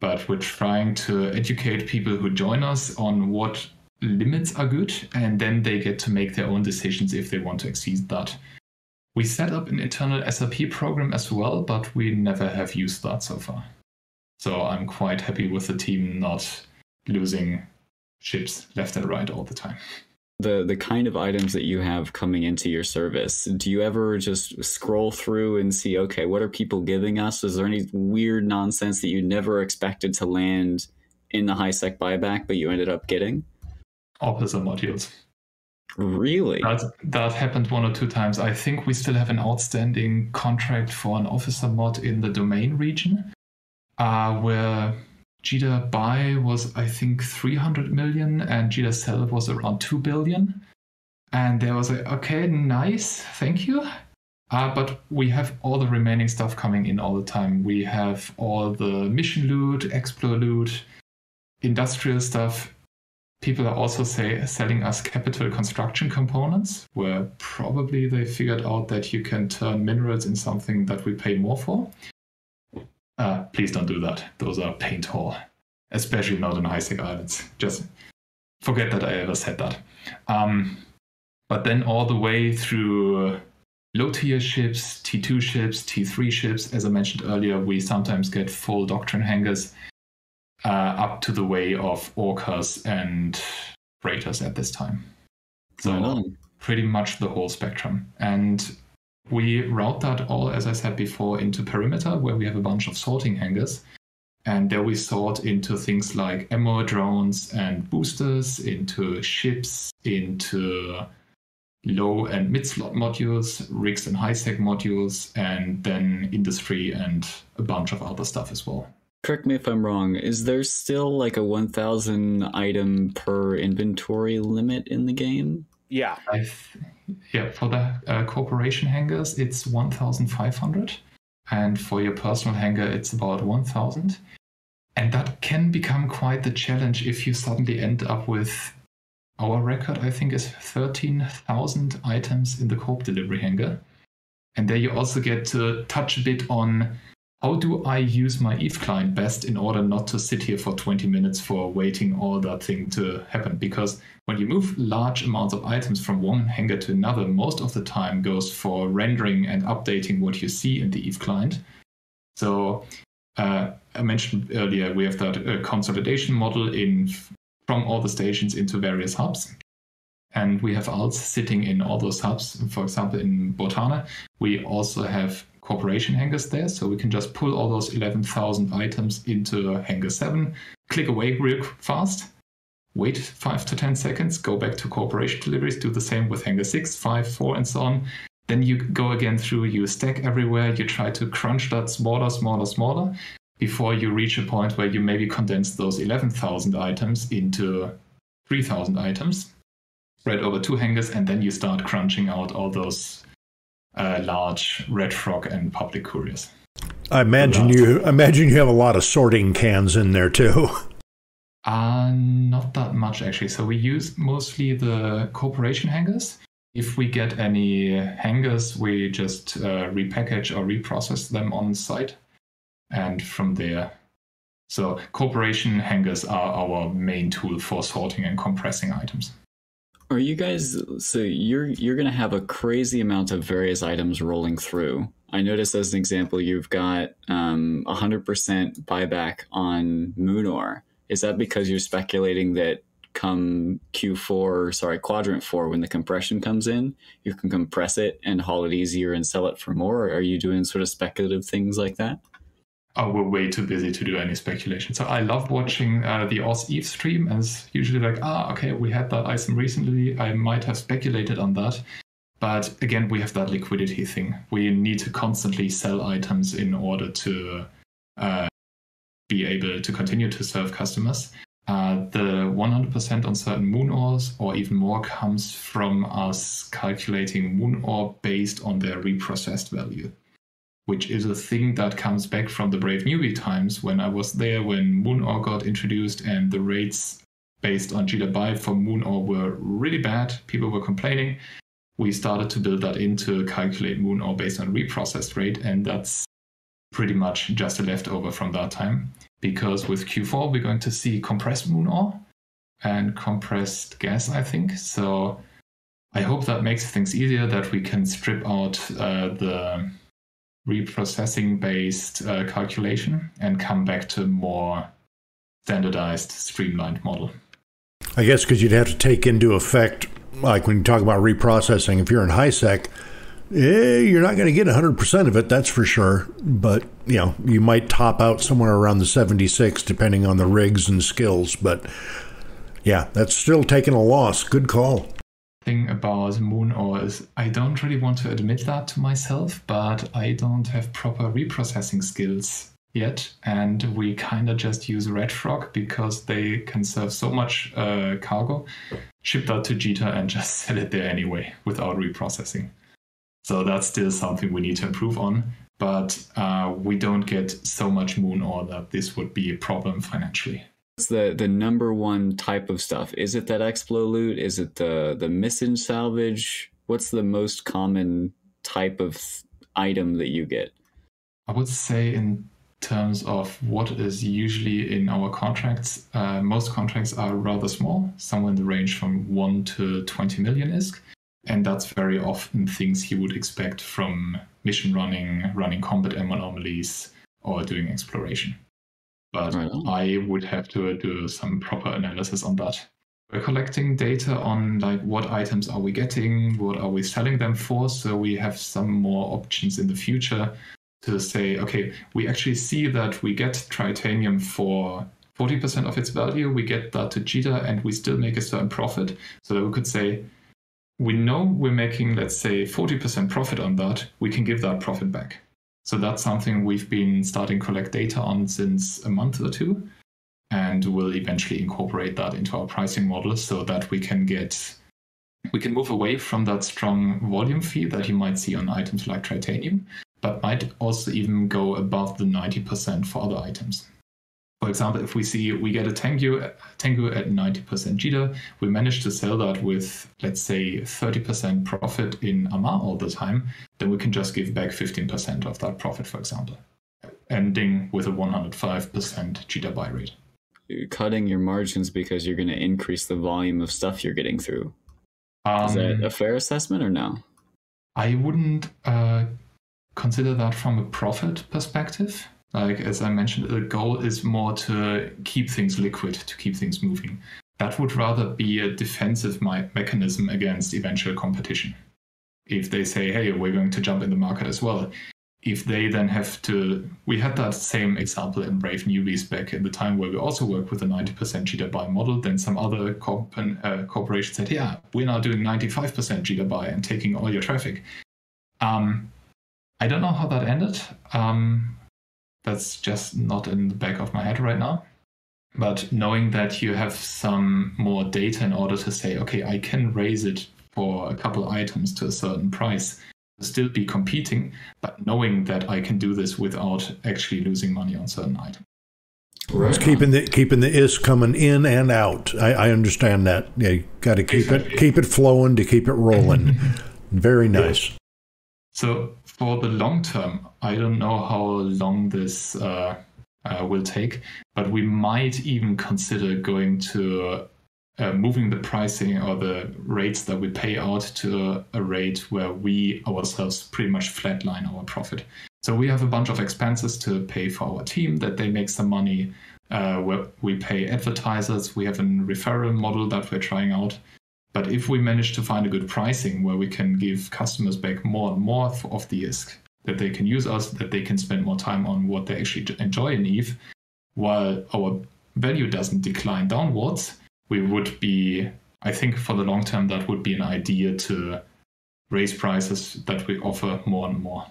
But we're trying to educate people who join us on what limits are good, and then they get to make their own decisions if they want to exceed that. We set up an internal SRP program as well, but we never have used that so far. So I'm quite happy with the team not losing ships left and right all the time. the the kind of items that you have coming into your service do you ever just scroll through and see okay what are people giving us? Is there any weird nonsense that you never expected to land in the high sec buyback but you ended up getting? Officer modules. Really? That, that happened one or two times. I think we still have an outstanding contract for an officer mod in the domain region uh, where JITA buy was I think 300 million and JITA sell was around 2 billion. And there was like, okay, nice, thank you. Uh, but we have all the remaining stuff coming in all the time. We have all the mission loot, explore loot, industrial stuff. People are also say, selling us capital construction components, where probably they figured out that you can turn minerals in something that we pay more for. Uh, please don't do that. Those are paint hole, especially not in sec islands. Just forget that I ever said that. Um, but then all the way through low tier ships, T2 ships, T3 ships, as I mentioned earlier, we sometimes get full doctrine hangars uh, up to the way of orcas and freighters at this time. So pretty much the whole spectrum. And we route that all, as I said before, into perimeter, where we have a bunch of sorting hangars. And there we sort into things like ammo drones and boosters, into ships, into low and mid slot modules, rigs and high sec modules, and then industry and a bunch of other stuff as well. Correct me if I'm wrong. Is there still like a 1,000 item per inventory limit in the game? Yeah. Th- yeah, for the uh, corporation hangars, it's 1,500. And for your personal hangar, it's about 1,000. And that can become quite the challenge if you suddenly end up with our record, I think, is 13,000 items in the corp delivery hangar. And there you also get to touch a bit on how do I use my Eve client best in order not to sit here for 20 minutes for waiting all that thing to happen? Because when you move large amounts of items from one hangar to another, most of the time goes for rendering and updating what you see in the Eve client. So uh, I mentioned earlier we have that uh, consolidation model in from all the stations into various hubs. And we have alts sitting in all those hubs. For example, in Botana, we also have corporation hangars there. So we can just pull all those 11,000 items into hangar 7, click away real fast, wait 5 to 10 seconds, go back to corporation deliveries, do the same with hangar 6, 5, 4, and so on. Then you go again through, you stack everywhere, you try to crunch that smaller, smaller, smaller before you reach a point where you maybe condense those 11,000 items into 3,000 items spread over two hangars, and then you start crunching out all those uh, large red frog and public couriers. I imagine you imagine you have a lot of sorting cans in there too. [LAUGHS] Uh, not that much actually. So we use mostly the corporation hangars. If we get any hangers, we just uh, repackage or reprocess them on site, and from there. So corporation hangars are our main tool for sorting and compressing items. Are you guys so you're you're gonna have a crazy amount of various items rolling through? I noticed as an example, you've got um, 100% buyback on Moon Ore. Is that because you're speculating that come Q4, sorry, quadrant four, when the compression comes in, you can compress it and haul it easier and sell it for more? Or are you doing sort of speculative things like that? Oh, we're way too busy to do any speculation. So I love watching uh, the Oz Eve stream, and it's usually like, ah, okay, we had that item recently. I might have speculated on that. But again, we have that liquidity thing. We need to constantly sell items in order to uh, be able to continue to serve customers. Uh, the 100% on certain moon ores or even more comes from us calculating moon ore based on their reprocessed value which is a thing that comes back from the Brave Newbie times when I was there when Moon Ore got introduced and the rates based on JITA buy for Moon Ore were really bad. People were complaining. We started to build that into calculate Moon Ore based on reprocessed rate, and that's pretty much just a leftover from that time. Because with Q4, we're going to see compressed Moon Ore and compressed gas, I think. So I hope that makes things easier that we can strip out uh, the reprocessing based uh, calculation and come back to a more standardized streamlined model I guess because you'd have to take into effect, like when you talk about reprocessing, if you're in HiSec, eh, you're not going to get 100% of it, that's for sure. But, you know, you might top out somewhere around the 76, depending on the rigs and skills. But yeah, that's still taking a loss. Good call. Thing about Moon Ore is I don't really want to admit that to myself, but I don't have proper reprocessing skills yet, and we kind of just use Red Frog because they can serve so much uh, cargo, ship that to JITA and [LAUGHS] just sell it there anyway without reprocessing. So that's still something we need to improve on. But uh, we don't get so much moon ore that this would be a problem financially. What's the the number one type of stuff? Is it that explo loot? Is it the the missing salvage? What's the most common type of item that you get? I would say in terms of what is usually in our contracts, uh, most contracts are rather small, somewhere in the range from 1 to 20 million ISK. And that's very often things you would expect from mission running, running combat anomalies, or doing exploration. But I would have to do some proper analysis on that. We're collecting data on like what items are we getting, what are we selling them for, so we have some more options in the future to say, okay, we actually see that we get tritanium for 40% of its value, we get that to JITA, and we still make a certain profit. So that we could say, we know we're making, let's say, 40% profit on that, we can give that profit back. So that's something we've been starting collect data on since a month or two, and we'll eventually incorporate that into our pricing model so that we can get we can move away from that strong volume fee that you might see on items like tritanium but might also even go above the 90% for other items. For example, if we see we get a Tengu, Tengu at 90% JITA, we manage to sell that with, let's say, 30% profit in Amarr all the time, then we can just give back 15% of that profit, for example, ending with a 105% JITA buy rate. You're cutting your margins because you're going to increase the volume of stuff you're getting through. Um, Is that um, a fair assessment or no? I wouldn't uh, consider that from a profit perspective. Like as I mentioned, the goal is more to keep things liquid, to keep things moving. That would rather be a defensive mechanism against eventual competition. If they say, "Hey, we're going to jump in the market as well," if they then have to, we had that same example in Brave Newbies back in the time where we also worked with a 90% JITA buy model. Then some other corp- uh, corporation said, "Yeah, we're now doing 95% JITA buy and taking all your traffic." Um, I don't know how that ended. Um, that's just not in the back of my head right now. But knowing that you have some more data in order to say, okay, I can raise it for a couple items to a certain price, still be competing, but knowing that I can do this without actually losing money on certain items. Right. It's keeping the keeping the is coming in and out. I, I understand that. Yeah, you got to keep exactly. it keep it flowing to keep it rolling. [LAUGHS] Very nice. So for the long term, I don't know how long this uh, uh, will take, but we might even consider going to uh, moving the pricing or the rates that we pay out to a rate where we ourselves pretty much flatline our profit. So we have a bunch of expenses to pay for our team that they make some money. Uh, we pay advertisers. We have a referral model that we're trying out. But if we manage to find a good pricing where we can give customers back more and more of the ISK, that they can use us, that they can spend more time on what they actually enjoy in Eve, while our value doesn't decline downwards, we would be, I think for the long term, that would be an idea to raise prices that we offer more and more.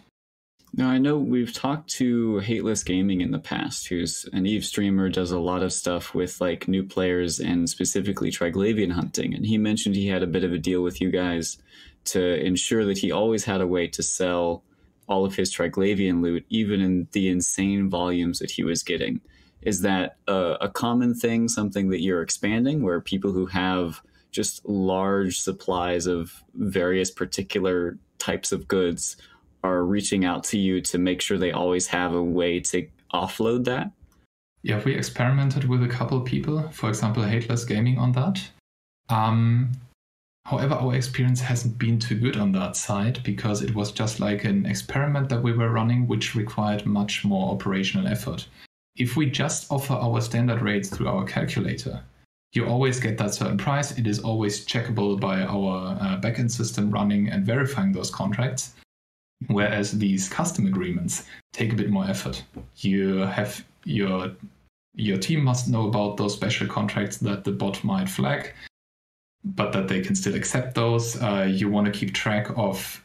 Now, I know we've talked to Hateless Gaming in the past, who's an Eve streamer, does a lot of stuff with like new players and specifically Triglavian hunting. And he mentioned he had a bit of a deal with you guys to ensure that he always had a way to sell all of his Triglavian loot, even in the insane volumes that he was getting. Is that a, a common thing, something that you're expanding, where people who have just large supplies of various particular types of goods are reaching out to you to make sure they always have a way to offload that? Yeah, we experimented with a couple people, for example, Hateless Gaming on that. Um, however, our experience hasn't been too good on that side because it was just like an experiment that we were running, which required much more operational effort. If we just offer our standard rates through our calculator, you always get that certain price. It is always checkable by our uh, backend system running and verifying those contracts. Whereas these custom agreements take a bit more effort. You have your your team must know about those special contracts that the bot might flag, but that they can still accept those. Uh, you want to keep track of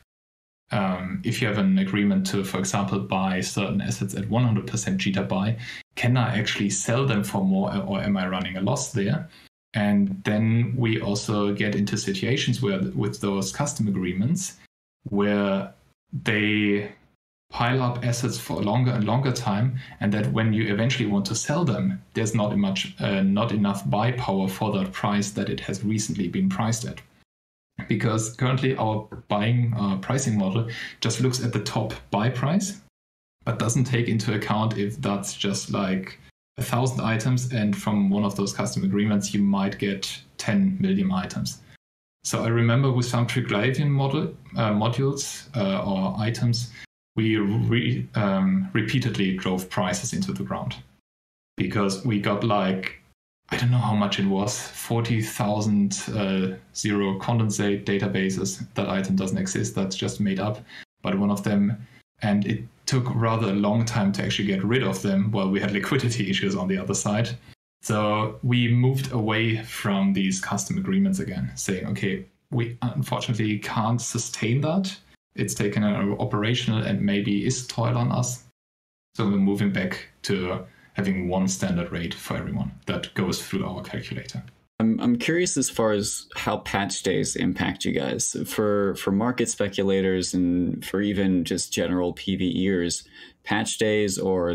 um, if you have an agreement to, for example, buy certain assets at 100% Jita buy, can I actually sell them for more or am I running a loss there? And then we also get into situations where, with those custom agreements, where they pile up assets for a longer and longer time, and that when you eventually want to sell them, there's not much, uh, not enough buy power for that price that it has recently been priced at. Because currently our buying uh, pricing model just looks at the top buy price, but doesn't take into account if that's just like a thousand items, and from one of those custom agreements you might get 10 million items. So I remember with some Triglavian model uh, modules uh, or items, we re, um, repeatedly drove prices into the ground because we got like I don't know how much it was 40,000 uh, zero condensate databases. That item doesn't exist, that's just made up. But one of them, and it took rather a long time to actually get rid of them while we had liquidity [LAUGHS] issues on the other side. So we moved away from these custom agreements again, saying, okay, we unfortunately can't sustain that. It's taken an operational and maybe is toil on us. So we're moving back to having one standard rate for everyone that goes through our calculator. I'm, I'm curious as far as how patch days impact you guys. For for market speculators and for even just general PVEers, patch days or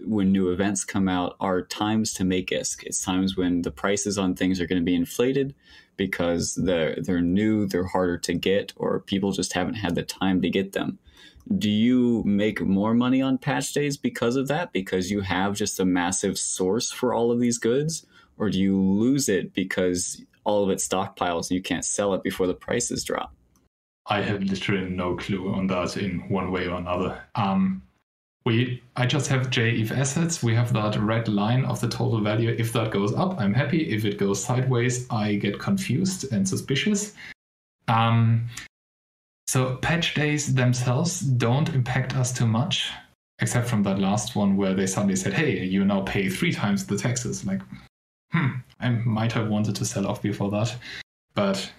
when new events come out are times to make ISK. It's times when the prices on things are going to be inflated because they're, they're new, they're harder to get, or people just haven't had the time to get them. Do you make more money on patch days because of that? Because you have just a massive source for all of these goods? Or do you lose it because all of it stockpiles and you can't sell it before the prices drop? I have literally no clue on that in one way or another. Um, we I just have jEveAssets. We have that red line of the total value. If that goes up, I'm happy. If it goes sideways, I get confused and suspicious. Um, so patch days themselves don't impact us too much, except from that last one where they suddenly said, "Hey, you now pay three times the taxes." Like, hmm, I might have wanted to sell off before that, but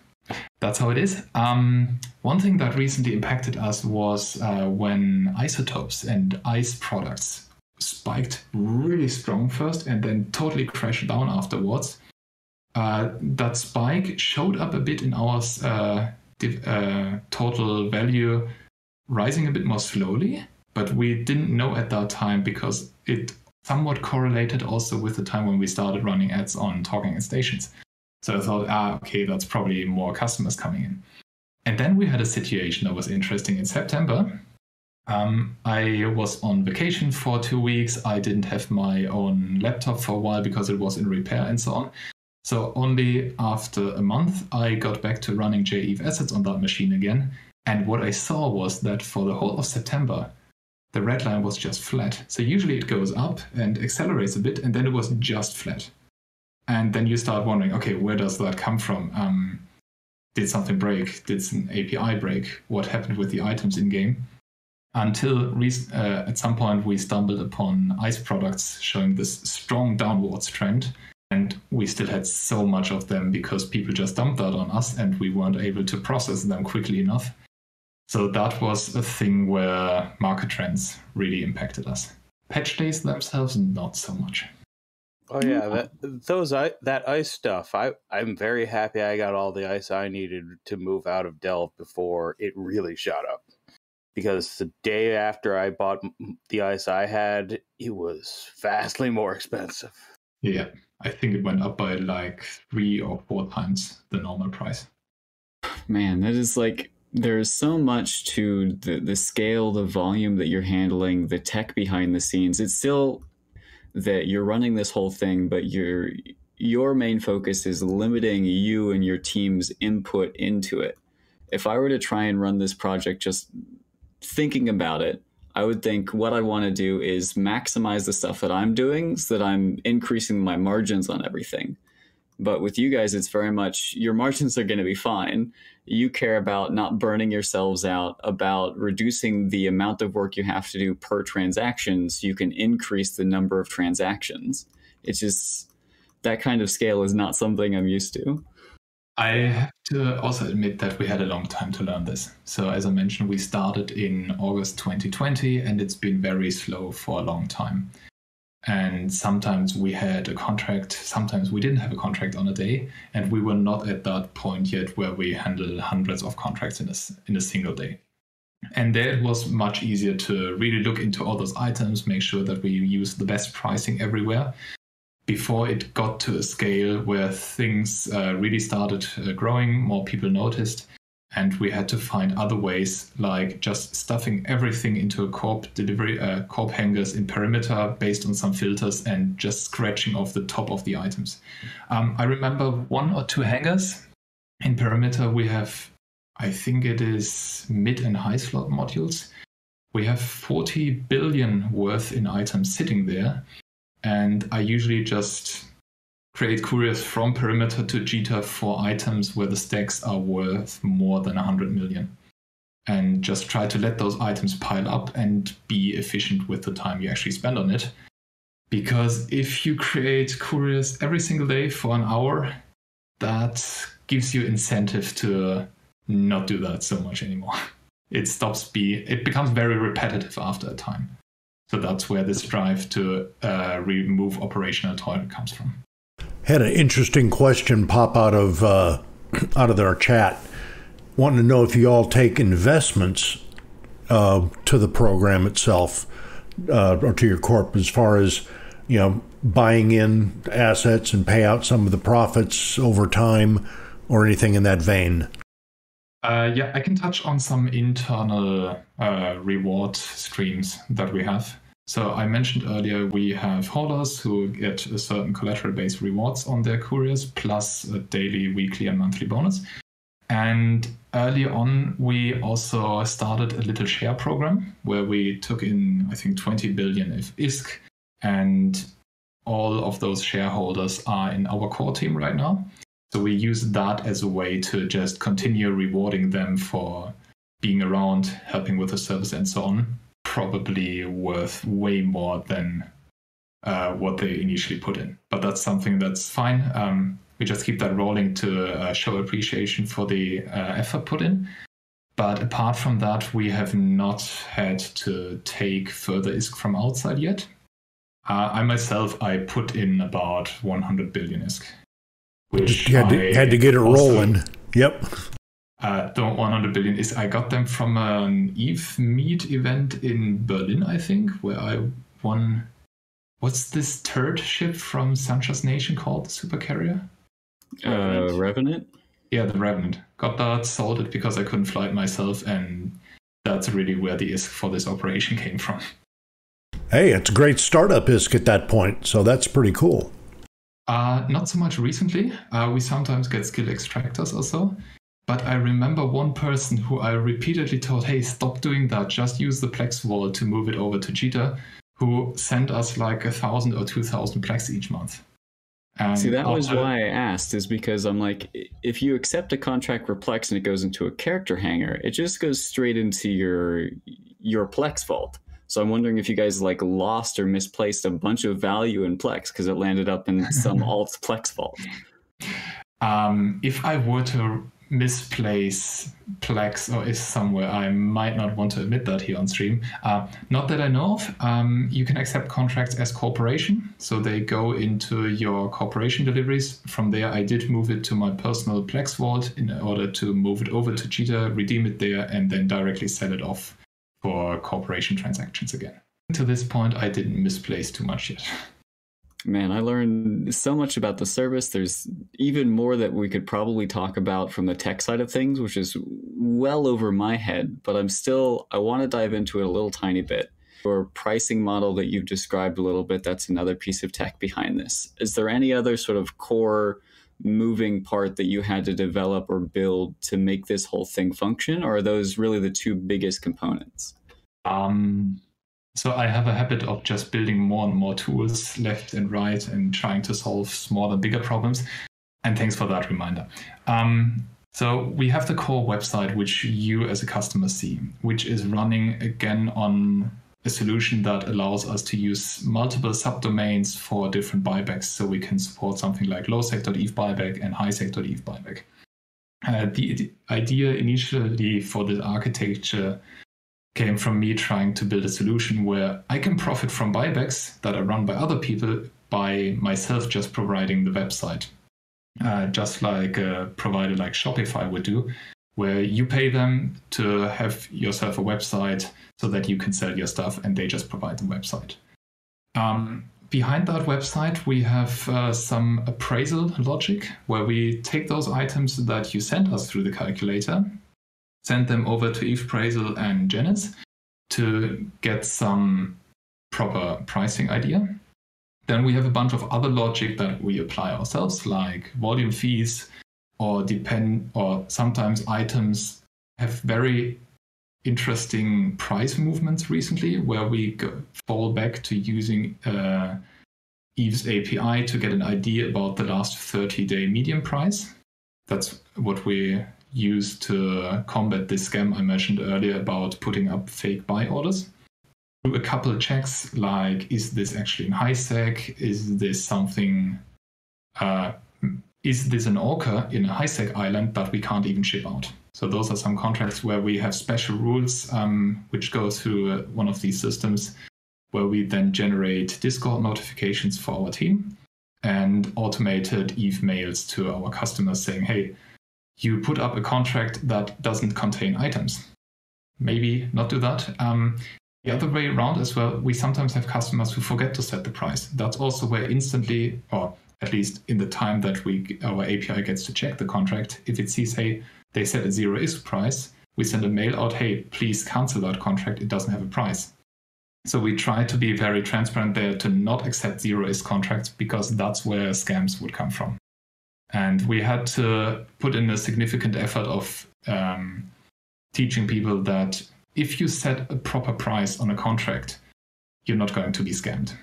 that's how it is. Um, one thing that recently impacted us was uh, when isotopes and ice products spiked really strong first and then totally crashed down afterwards. Uh, that spike showed up a bit in our uh, div- uh, total value rising a bit more slowly, but we didn't know at that time because it somewhat correlated also with the time when we started running ads on talking stations. So I thought, ah, okay, that's probably more customers coming in. And then we had a situation that was interesting in September. Um, I was on vacation for two weeks. I didn't have my own laptop for a while because it was in repair and so on. So only after a month, I got back to running jEveAssets on that machine again. And what I saw was that for the whole of September, the red line was just flat. So usually it goes up and accelerates a bit, and then it was just flat and then you start wondering okay where does that come from? Um, did something break? Did an api break? What happened with the items in game until uh, at some point we stumbled upon ice products showing this strong downwards trend. And we still had so much of them because people just dumped that on us and we weren't able to process them quickly enough. So that was a thing where market trends really impacted us. Patch days themselves not so much Oh mm-hmm. yeah, that those that ice stuff. I I'm very happy I got all the ice I needed to move out of Delve before it really shot up. Because the day after I bought the ice I had, it was vastly more expensive. Yeah, I think it went up by like three or four times the normal price. Man, that is like there's so much to the the scale, the volume that you're handling, the tech behind the scenes. It's still that you're running this whole thing, but your your main focus is limiting you and your team's input into it. If I were to try and run this project just thinking about it, I would think what I want to do is maximize the stuff that I'm doing so that I'm increasing my margins on everything. But with you guys, it's very much your margins are going to be fine. You care about not burning yourselves out, about reducing the amount of work you have to do per transaction so you can increase the number of transactions. It's just that kind of scale is not something I'm used to. I have to also admit that we had a long time to learn this. So, as I mentioned, we started in August 2020 and it's been very slow for a long time. And sometimes we had a contract, sometimes we didn't have a contract on a day, and we were not at that point yet where we handle hundreds of contracts in a, in a single day. And there it was much easier to really look into all those items, make sure that we use the best pricing everywhere, before it got to a scale where things uh, really started uh, growing, more people noticed, and we had to find other ways, like just stuffing everything into a corp delivery, uh, corp hangars in perimeter based on some filters, and just scratching off the top of the items. Um, I remember one or two hangars in perimeter. We have, I think it is mid and high slot modules. We have 40 billion worth in items sitting there and I usually just create couriers from perimeter to JITA for items where the stacks are worth more than 100 million. And just try to let those items pile up and be efficient with the time you actually spend on it. Because if you create couriers every single day for an hour, that gives you incentive to not do that so much anymore. [LAUGHS] It stops be it becomes very repetitive after a time. So that's where this drive to uh, remove operational toil comes from. Had an interesting question pop out of uh, [CLEARS THROAT] out of their chat, wanting to know if you all take investments uh, to the program itself uh, or to your corp, as far as you know, buying in assets and pay out some of the profits over time, or anything in that vein. Uh, yeah, I can touch on some internal uh, reward streams that we have. So I mentioned earlier we have holders who get a certain collateral-based rewards on their couriers, plus a daily, weekly, and monthly bonus. And early on, we also started a little share program where we took in, I think, 20 billion of ISK, and all of those shareholders are in our core team right now. So we use that as a way to just continue rewarding them for being around, helping with the service, and so on probably worth way more than uh, what they initially put in. But that's something that's fine. Um, we just keep that rolling to uh, show appreciation for the uh, effort put in. But apart from that, we have not had to take further ISK from outside yet. Uh, I myself, I put in about 100 billion ISK. Which had to, had to get it rolling. Yep uh, the 100 billion is I got them from an Eve Meet event in Berlin, I think, where I won. What's this third ship from Sansha's Nation called? The super carrier? Uh, Revenant? Yeah, the Revenant. Got that, sold it because I couldn't fly it myself, and that's really where the ISK for this operation came from. Hey, it's a great startup ISK at that point, so that's pretty cool. Uh, not so much recently. Uh, we sometimes get skill extractors also. But I remember one person who I repeatedly told, hey, stop doing that. Just use the Plex vault to move it over to JITA, who sent us like a thousand or two thousand Plex each month. And See, that was why I asked, is because I'm like, if you accept a contract for Plex and it goes into a character hangar, it just goes straight into your your Plex vault. So I'm wondering if you guys like lost or misplaced a bunch of value in Plex because it landed up in some [LAUGHS] alt Plex vault. Um, if I were to misplace Plex or is somewhere. I might not want to admit that here on stream. Uh, not that I know of. Um, you can accept contracts as corporation, so they go into your corporation deliveries. From there, I did move it to my personal Plex vault in order to move it over to JITA, redeem it there, and then directly sell it off for corporation transactions again. To this point, I didn't misplace too much yet. [LAUGHS] Man, I learned so much about the service. There's even more that we could probably talk about from the tech side of things, which is well over my head, but I'm still, I want to dive into it a little tiny bit. Your pricing model that you've described a little bit, that's another piece of tech behind this. Is there any other sort of core moving part that you had to develop or build to make this whole thing function, or are those really the two biggest components? Um, so I have a habit of just building more and more tools left and right and trying to solve smaller, bigger problems. And thanks for that reminder. Um, so we have the core website, which you as a customer see, which is running again on a solution that allows us to use multiple subdomains for different buybacks. So we can support something like lowsec.eve buyback and highsec.eve buyback. Uh, the, the idea initially for this architecture came from me trying to build a solution where I can profit from buybacks that are run by other people by myself just providing the website uh, just like a provider like Shopify would do, where you pay them to have yourself a website so that you can sell your stuff and they just provide the website. Um, behind that website, we have uh, some appraisal logic where we take those items that you send us through the calculator, send them over to EvePraisal and Janice to get some proper pricing idea. Then we have a bunch of other logic that we apply ourselves, like volume fees, or depend, or sometimes items have very interesting price movements recently, where we go, fall back to using uh, Eve's API to get an idea about the last 30-day median price. That's what we use to combat this scam I mentioned earlier about putting up fake buy orders. Do a couple of checks like is this actually in high sec? Is this something uh, is this an orca in a high sec island that we can't even ship out? So those are some contracts where we have special rules um, which go through uh, one of these systems where we then generate discord notifications for our team and automated eve mails to our customers saying hey you put up a contract that doesn't contain items maybe not do that um, the other way around as well, we sometimes have customers who forget to set the price. That's also where instantly, or at least in the time that we our API gets to check the contract, if it sees, hey, they set a zero ISK price, we send a mail out, hey, please cancel that contract, it doesn't have a price. So we try to be very transparent there to not accept zero ISK contracts because that's where scams would come from. And we had to put in a significant effort of um, teaching people that if you set a proper price on a contract, you're not going to be scammed.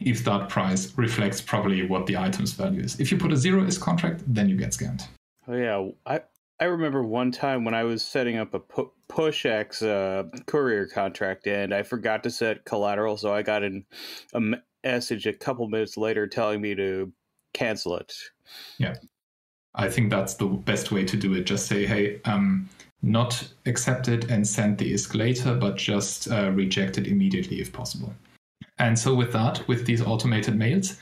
If that price reflects properly what the item's value is. If you put a zero ISK contract, then you get scammed. Oh yeah, I I remember one time when I was setting up a pu- PushX uh, courier contract and I forgot to set collateral, so I got an, a message a couple minutes later telling me to cancel it. Yeah, I think that's the best way to do it. Just say, hey, um, not accept it and send the ISK later, but just uh, reject it immediately if possible. And so, with that, with these automated mails,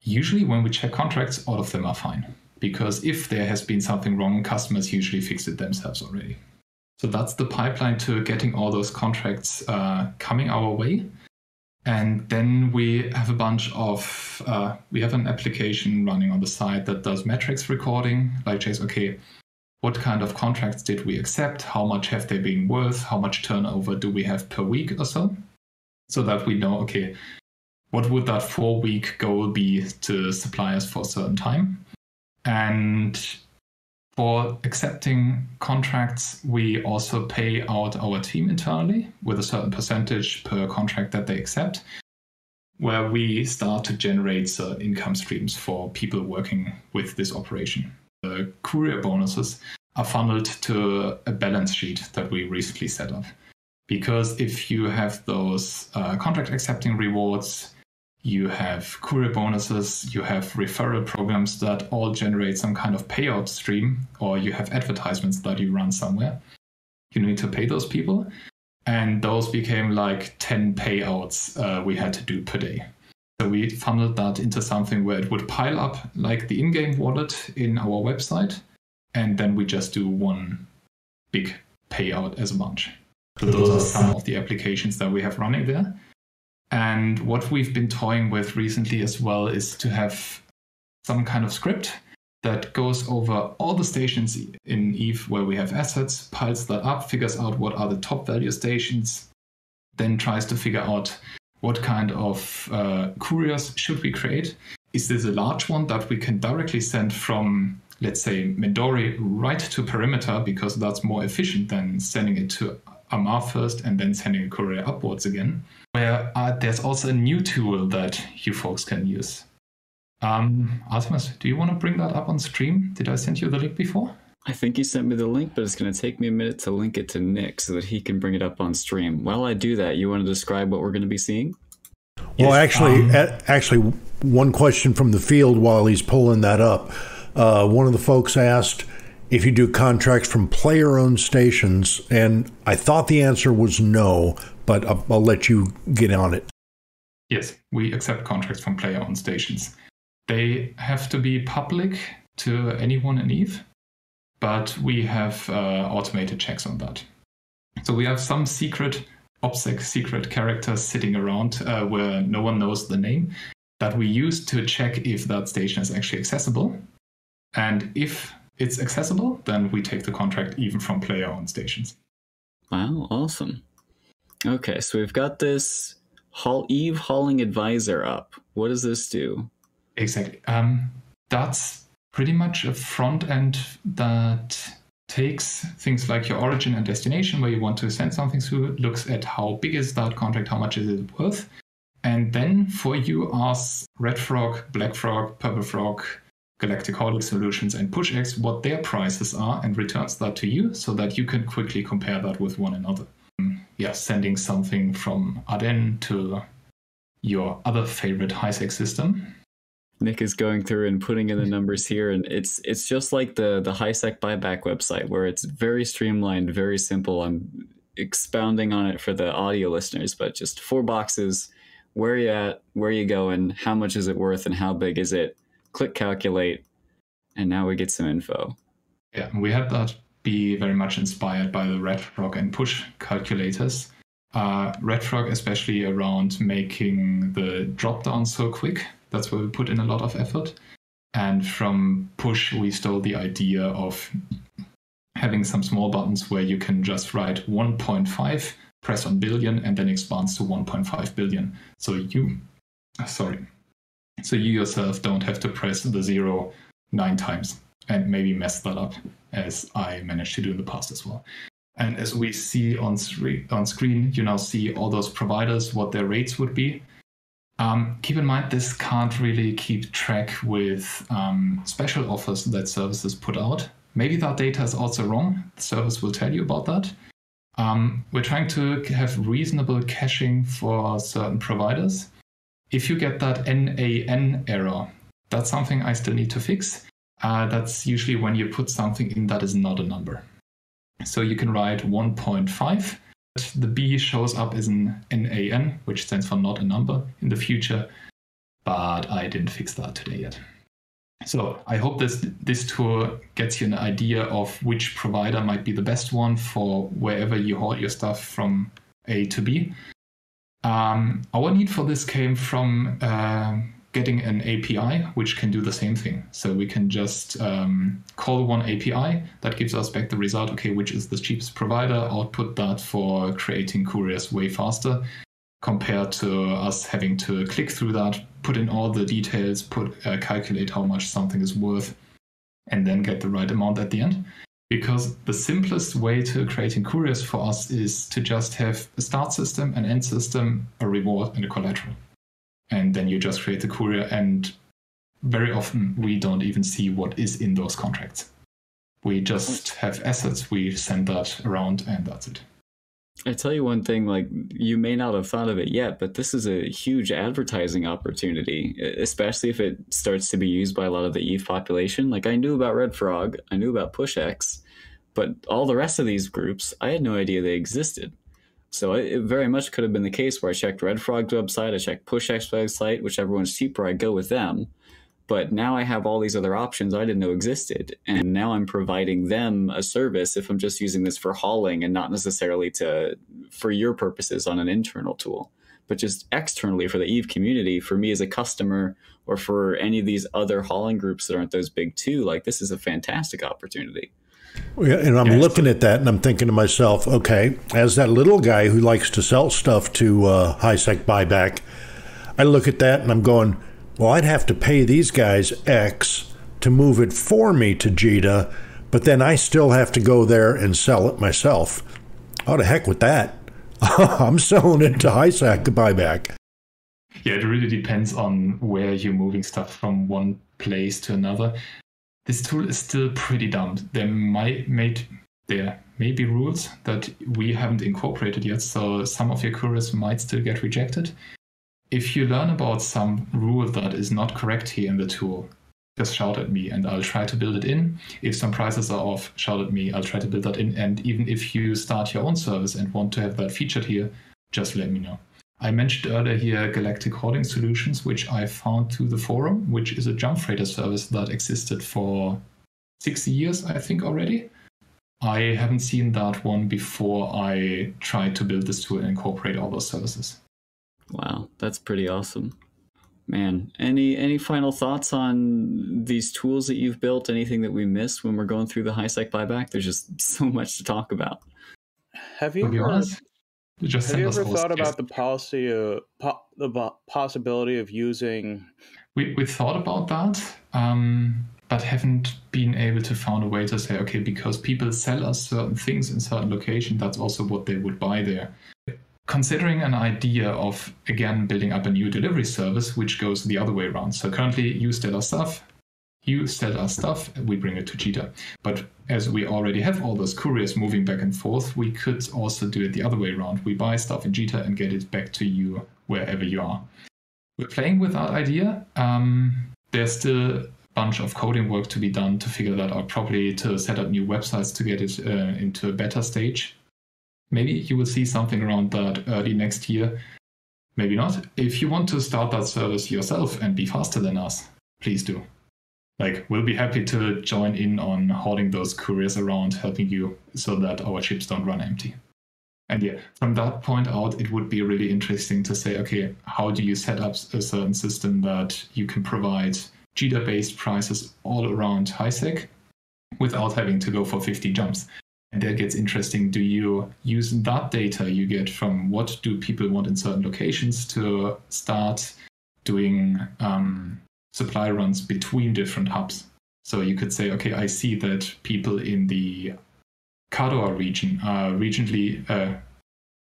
usually when we check contracts, all of them are fine. Because if there has been something wrong, customers usually fix it themselves already. So, that's the pipeline to getting all those contracts uh, coming our way. And then we have a bunch of, uh, we have an application running on the side that does metrics recording, like says, okay, what kind of contracts did we accept? How much have they been worth? How much turnover do we have per week or so? So that we know, okay, what would that four week goal be to suppliers for a certain time? And for accepting contracts, we also pay out our team internally with a certain percentage per contract that they accept, where we start to generate certain income streams for people working with this operation the courier bonuses are funneled to a balance sheet that we recently set up. Because if you have those uh, contract accepting rewards, you have courier bonuses, you have referral programs that all generate some kind of payout stream, or you have advertisements that you run somewhere. You need to pay those people. And those became like 10 payouts uh, we had to do per day. So we funneled that into something where it would pile up like the in-game wallet in our website, and then we just do one big payout as a bunch. So those are some of the applications that we have running there. And what we've been toying with recently as well is to have some kind of script that goes over all the stations in Eve where we have assets, piles that up, figures out what are the top value stations, then tries to figure out what kind of uh, couriers should we create? Is this a large one that we can directly send from, let's say, Mendori right to Perimeter because that's more efficient than sending it to Amarr first and then sending a courier upwards again? Where uh, there's also a new tool that you folks can use. Um, Artemis, do you want to bring that up on stream? Did I send you the link before? I think you sent me the link, but it's going to take me a minute to link it to Nick so that he can bring it up on stream. While I do that, you want to describe what we're going to be seeing? Well, yes, actually, um, actually, one question from the field while he's pulling that up. Uh, one of the folks asked if you do contracts from player-owned stations, and I thought the answer was no, but I'll, I'll let you get on it. Yes, we accept contracts from player-owned stations. They have to be public to anyone in Eve but we have uh, automated checks on that. So we have some secret OPSEC secret characters sitting around uh, where no one knows the name that we use to check if that station is actually accessible. And if it's accessible, then we take the contract even from player owned stations. Wow, awesome. Okay, so we've got this Hall Eve hauling advisor up. What does this do? Exactly. Um, that's pretty much a front end that takes things like your origin and destination where you want to send something to, looks at how big is that contract, how much is it worth, and then for you asks Red Frog, Black Frog, Purple Frog, Galactic Hauling Solutions, and PushX what their prices are and returns that to you so that you can quickly compare that with one another. Mm, yeah, sending something from Aden to your other favorite HiSec system Nick is going through and putting in the numbers here, and it's it's just like the the HiSec buyback website where it's very streamlined, very simple. I'm expounding on it for the audio listeners, but just four boxes: where you at, where you going, how much is it worth, and how big is it. Click calculate, and now we get some info. Yeah, we had that be very much inspired by the Red Frog and Push calculators. Uh, Red Frog, especially around making the drop down so quick that's where we put in a lot of effort. And from push, we stole the idea of having some small buttons where you can just write 1.5, press on billion, and then expands to 1.5 billion. So you, sorry, so you yourself don't have to press the zero nine times and maybe mess that up, as I managed to do in the past as well. And as we see on, on screen, you now see all those providers, what their rates would be. Um, keep in mind, this can't really keep track with um, special offers that services put out. Maybe that data is also wrong. The service will tell you about that. Um, we're trying to have reasonable caching for certain providers. If you get that NAN error, that's something I still need to fix. Uh, that's usually when you put something in that is not a number. So you can write 1.5 the B shows up as an NAN, which stands for not a number in the future, but I didn't fix that today yet. So I hope this this tour gets you an idea of which provider might be the best one for wherever you haul your stuff from A to B. Um, our need for this came from uh, getting an API which can do the same thing. So we can just um, call one API that gives us back the result. Okay, which is the cheapest provider? Output that for creating couriers way faster compared to us having to click through that, put in all the details, put uh, calculate how much something is worth, and then get the right amount at the end. Because the simplest way to creating couriers for us is to just have a start system, an end system, a reward, and a collateral. And then you just create the courier and very often we don't even see what is in those contracts. We just have assets we send that around and that's it. I tell you one thing like you may not have thought of it yet but this is a huge advertising opportunity especially if it starts to be used by a lot of the eve population. Like i knew about red frog i knew about pushx but all the rest of these groups i had no idea they existed so it, very much could have been the case where I checked Red Frog's website, I checked PushX website, whichever one's cheaper, I go with them. But now I have all these other options I didn't know existed, and now I'm providing them a service if I'm just using this for hauling and not necessarily to for your purposes on an internal tool, but just externally for the Eve community, for me as a customer, or for any of these other hauling groups that aren't those big two. Like this is a fantastic opportunity. And I'm looking at that and I'm thinking to myself, okay, as that little guy who likes to sell stuff to uh, HiSec buyback, I look at that and I'm going, well, I'd have to pay these guys X to move it for me to JITA, but then I still have to go there and sell it myself. Oh, to heck with that. [LAUGHS] I'm selling it to HiSec buyback. Yeah, it really depends on where you're moving stuff from one place to another. This tool is still pretty dumb. There might made there may be rules that we haven't incorporated yet, so some of your queries might still get rejected. If you learn about some rule that is not correct here in the tool, just shout at me and I'll try to build it in. If some prices are off, shout at me, I'll try to build that in. And even if you start your own service and want to have that featured here, just let me know. I mentioned earlier here Galactic Hauling Solutions, which I found through the forum, which is a jump freighter service that existed for six years, I think, already. I haven't seen that one before I tried to build this tool and incorporate all those services. Wow, that's pretty awesome. Man, any any final thoughts on these tools that you've built? Anything that we missed when we're going through the HiSec buyback? There's just [LAUGHS] so much to talk about. Have you ever, have you ever thought about the policy of po- the possibility of using? We we thought about that. Um, but haven't been able to find a way to say, okay, because people sell us certain things in certain location, that's also what they would buy there. Considering an idea of again building up a new delivery service, which goes the other way around. So currently, you sell us stuff, you sell us stuff, we bring it to Jita. But as we already have all those couriers moving back and forth, we could also do it the other way around. We buy stuff in Jita and get it back to you wherever you are. We're playing with that idea. Um, there's still a bunch of coding work to be done to figure that out properly, to set up new websites to get it uh, into a better stage. Maybe you will see something around that early next year. Maybe not. If you want to start that service yourself and be faster than us, please do. Like, we'll be happy to join in on holding those couriers around, helping you so that our ships don't run empty. And yeah, from that point out, it would be really interesting to say, okay, how do you set up a certain system that you can provide Jita based prices all around HiSec without having to go for 50 jumps. And that gets interesting. Do you use that data you get from what do people want in certain locations to start doing um, supply runs between different hubs? So you could say, okay, I see that people in the Kador region are regionally uh,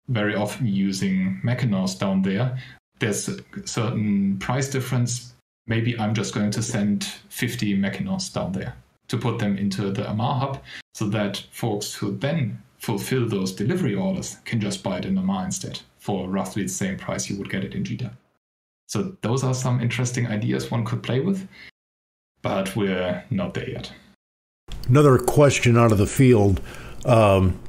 very often using Mackinaws down there. There's a certain price difference maybe I'm just going to send 50 Mackinaws down there to put them into the Amarr hub so that folks who then fulfill those delivery orders can just buy it in Amarr instead for roughly the same price you would get it in Jita. So those are some interesting ideas one could play with, but we're not there yet. Another question out of the field, um,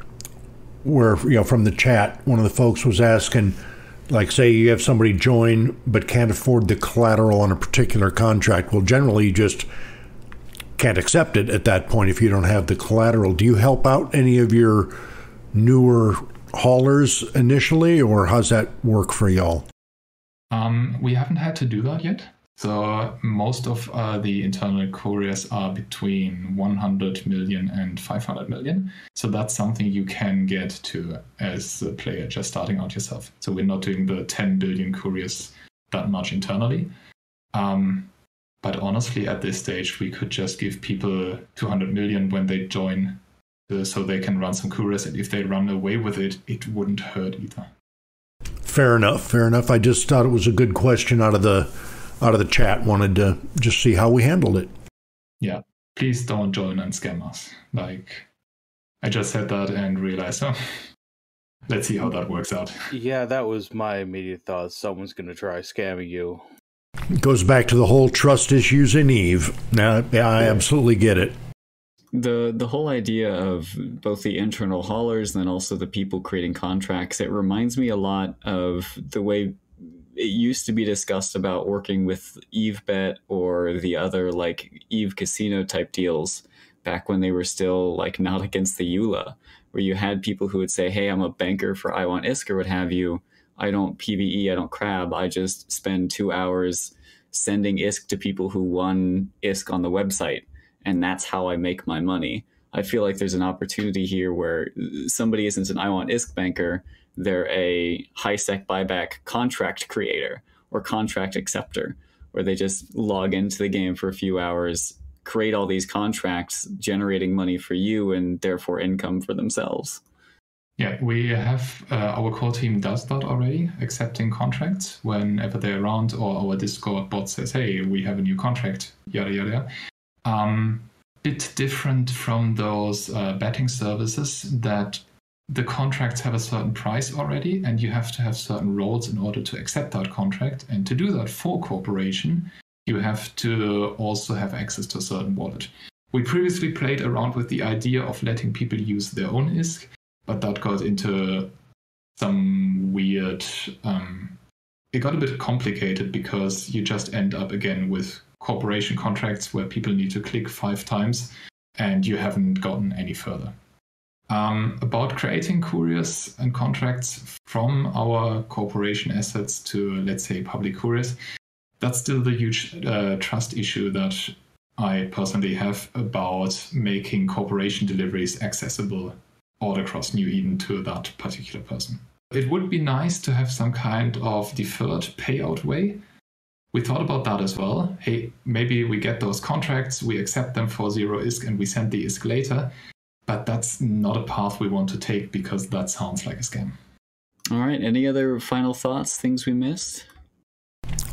where you know from the chat, one of the folks was asking like say you have somebody join but can't afford the collateral on a particular contract. Well generally you just can't accept it at that point if you don't have the collateral. Do you help out any of your newer haulers initially or how's that work for y'all um, we haven't had to do that yet so most of uh, the internal couriers are between 100 million and 500 million. So that's something you can get to as a player just starting out yourself. So we're not doing the 10 billion couriers that much internally. Um, but honestly, at this stage, we could just give people 200 million when they join uh, so they can run some couriers. And if they run away with it, it wouldn't hurt either. Fair enough. Fair enough. I just thought it was a good question out of the out of the chat wanted to just see how we handled it. Yeah, please don't join and scam us. Like, I just said that and realized, oh, let's see how that works out. Yeah, that was my immediate thought. Someone's going to try scamming you. It goes back to the whole trust issues in Eve. Now, yeah, I absolutely get it. The the whole idea of both the internal haulers and then also the people creating contracts, it reminds me a lot of the way it used to be discussed about working with EveBet or the other like Eve Casino type deals back when they were still like not [LAUGHS] against the EULA, where you had people who would say, "Hey, I'm a banker for I Want ISK or what have you. I don't PVE, I don't crab. I just spend two hours sending ISK to people who won ISK on the website, and that's how I make my money." I feel like there's an opportunity here where somebody isn't an I Want ISK banker they're a HiSec buyback contract creator or contract acceptor, where they just log into the game for a few hours, create all these contracts, generating money for you and therefore income for themselves. Yeah, we have uh, our core team does that already, accepting contracts whenever they're around, or our Discord bot says, "Hey, we have a new contract." Yada yada. Um, bit different from those uh, betting services that the contracts have a certain price already, and you have to have certain roles in order to accept that contract. And to do that for corporation, you have to also have access to a certain wallet. We previously played around with the idea of letting people use their own ISK, but that got into some weird. Um, it got a bit complicated because you just end up again with corporation contracts where people need to click five times and you haven't gotten any further. Um, about creating couriers and contracts from our corporation assets to, let's say, public couriers, that's still the huge uh, trust issue that I personally have about making corporation deliveries accessible all across New Eden to that particular person. It would be nice to have some kind of deferred payout way. We thought about that as well. Hey, maybe we get those contracts, we accept them for zero ISK, and we send the ISK later. But that's not a path we want to take because that sounds like a scam. All right. Any other final thoughts, things we missed?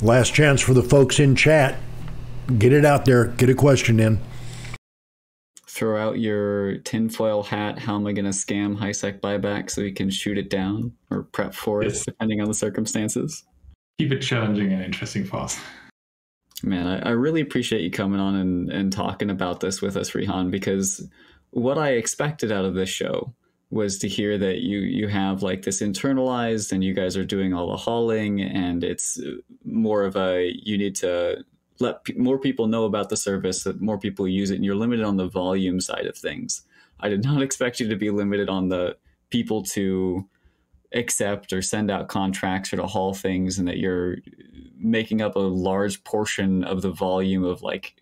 Last chance for the folks in chat. Get it out there. Get a question in. Throw out your tinfoil hat. How am I going to scam HiSec buyback so we can shoot it down or prep for it, yes. depending on the circumstances? Keep it challenging and interesting for us. Man, I, I really appreciate you coming on and, and talking about this with us, Rehan, because what I expected out of this show was to hear that you you have like this internalized and you guys are doing all the hauling and it's more of a you need to let p- more people know about the service that more people use it and you're limited on the volume side of things i did not [LAUGHS] expect you to be limited on the people to accept or send out contracts or to haul things and that you're making up a large portion of the volume of like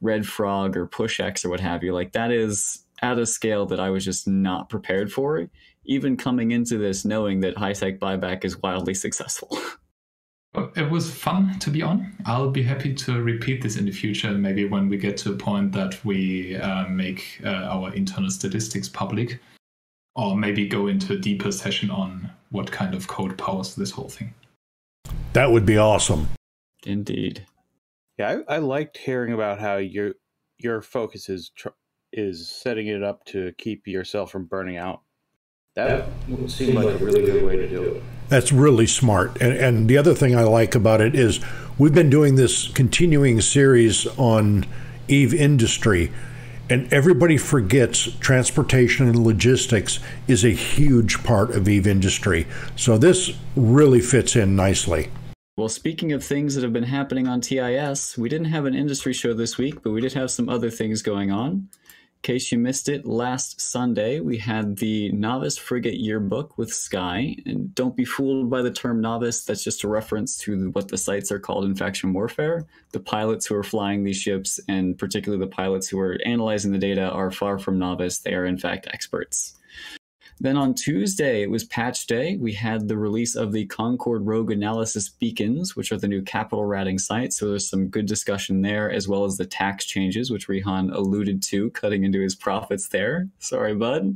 red frog or push x or what have you like that is at a scale that I was just not prepared for, even coming into this knowing that HiSec buyback is wildly successful. [LAUGHS] It was fun to be on. I'll be happy to repeat this in the future, maybe when we get to a point that we uh, make uh, our internal statistics public, or maybe go into a deeper session on what kind of code powers this whole thing. That would be awesome. Indeed. Yeah, I, I liked hearing about how your your focus is tr- is setting it up to keep yourself from burning out. That would seem like a really good way to do it. That's really smart. And, and the other thing I like about it is we've been doing this continuing series on Eve industry, and everybody forgets transportation and logistics is a huge part of Eve industry. So this really fits in nicely. Well, speaking of things that have been happening on TIS, we didn't have an industry show this week, but we did have some other things going on. Case you missed it, last Sunday we had the Novice Frigate Yearbook with Sky. And don't be fooled by the term novice, that's just a reference to what the sites are called in faction warfare. The pilots who are flying these ships, and particularly the pilots who are analyzing the data, are far from novice. They are, in fact, experts. Then on Tuesday, it was patch day. We had the release of the Concord Rogue Analysis Beacons, which are the new capital ratting sites. So there's some good discussion there, as well as the tax changes, which Rehan alluded to, cutting into his profits there. Sorry, bud.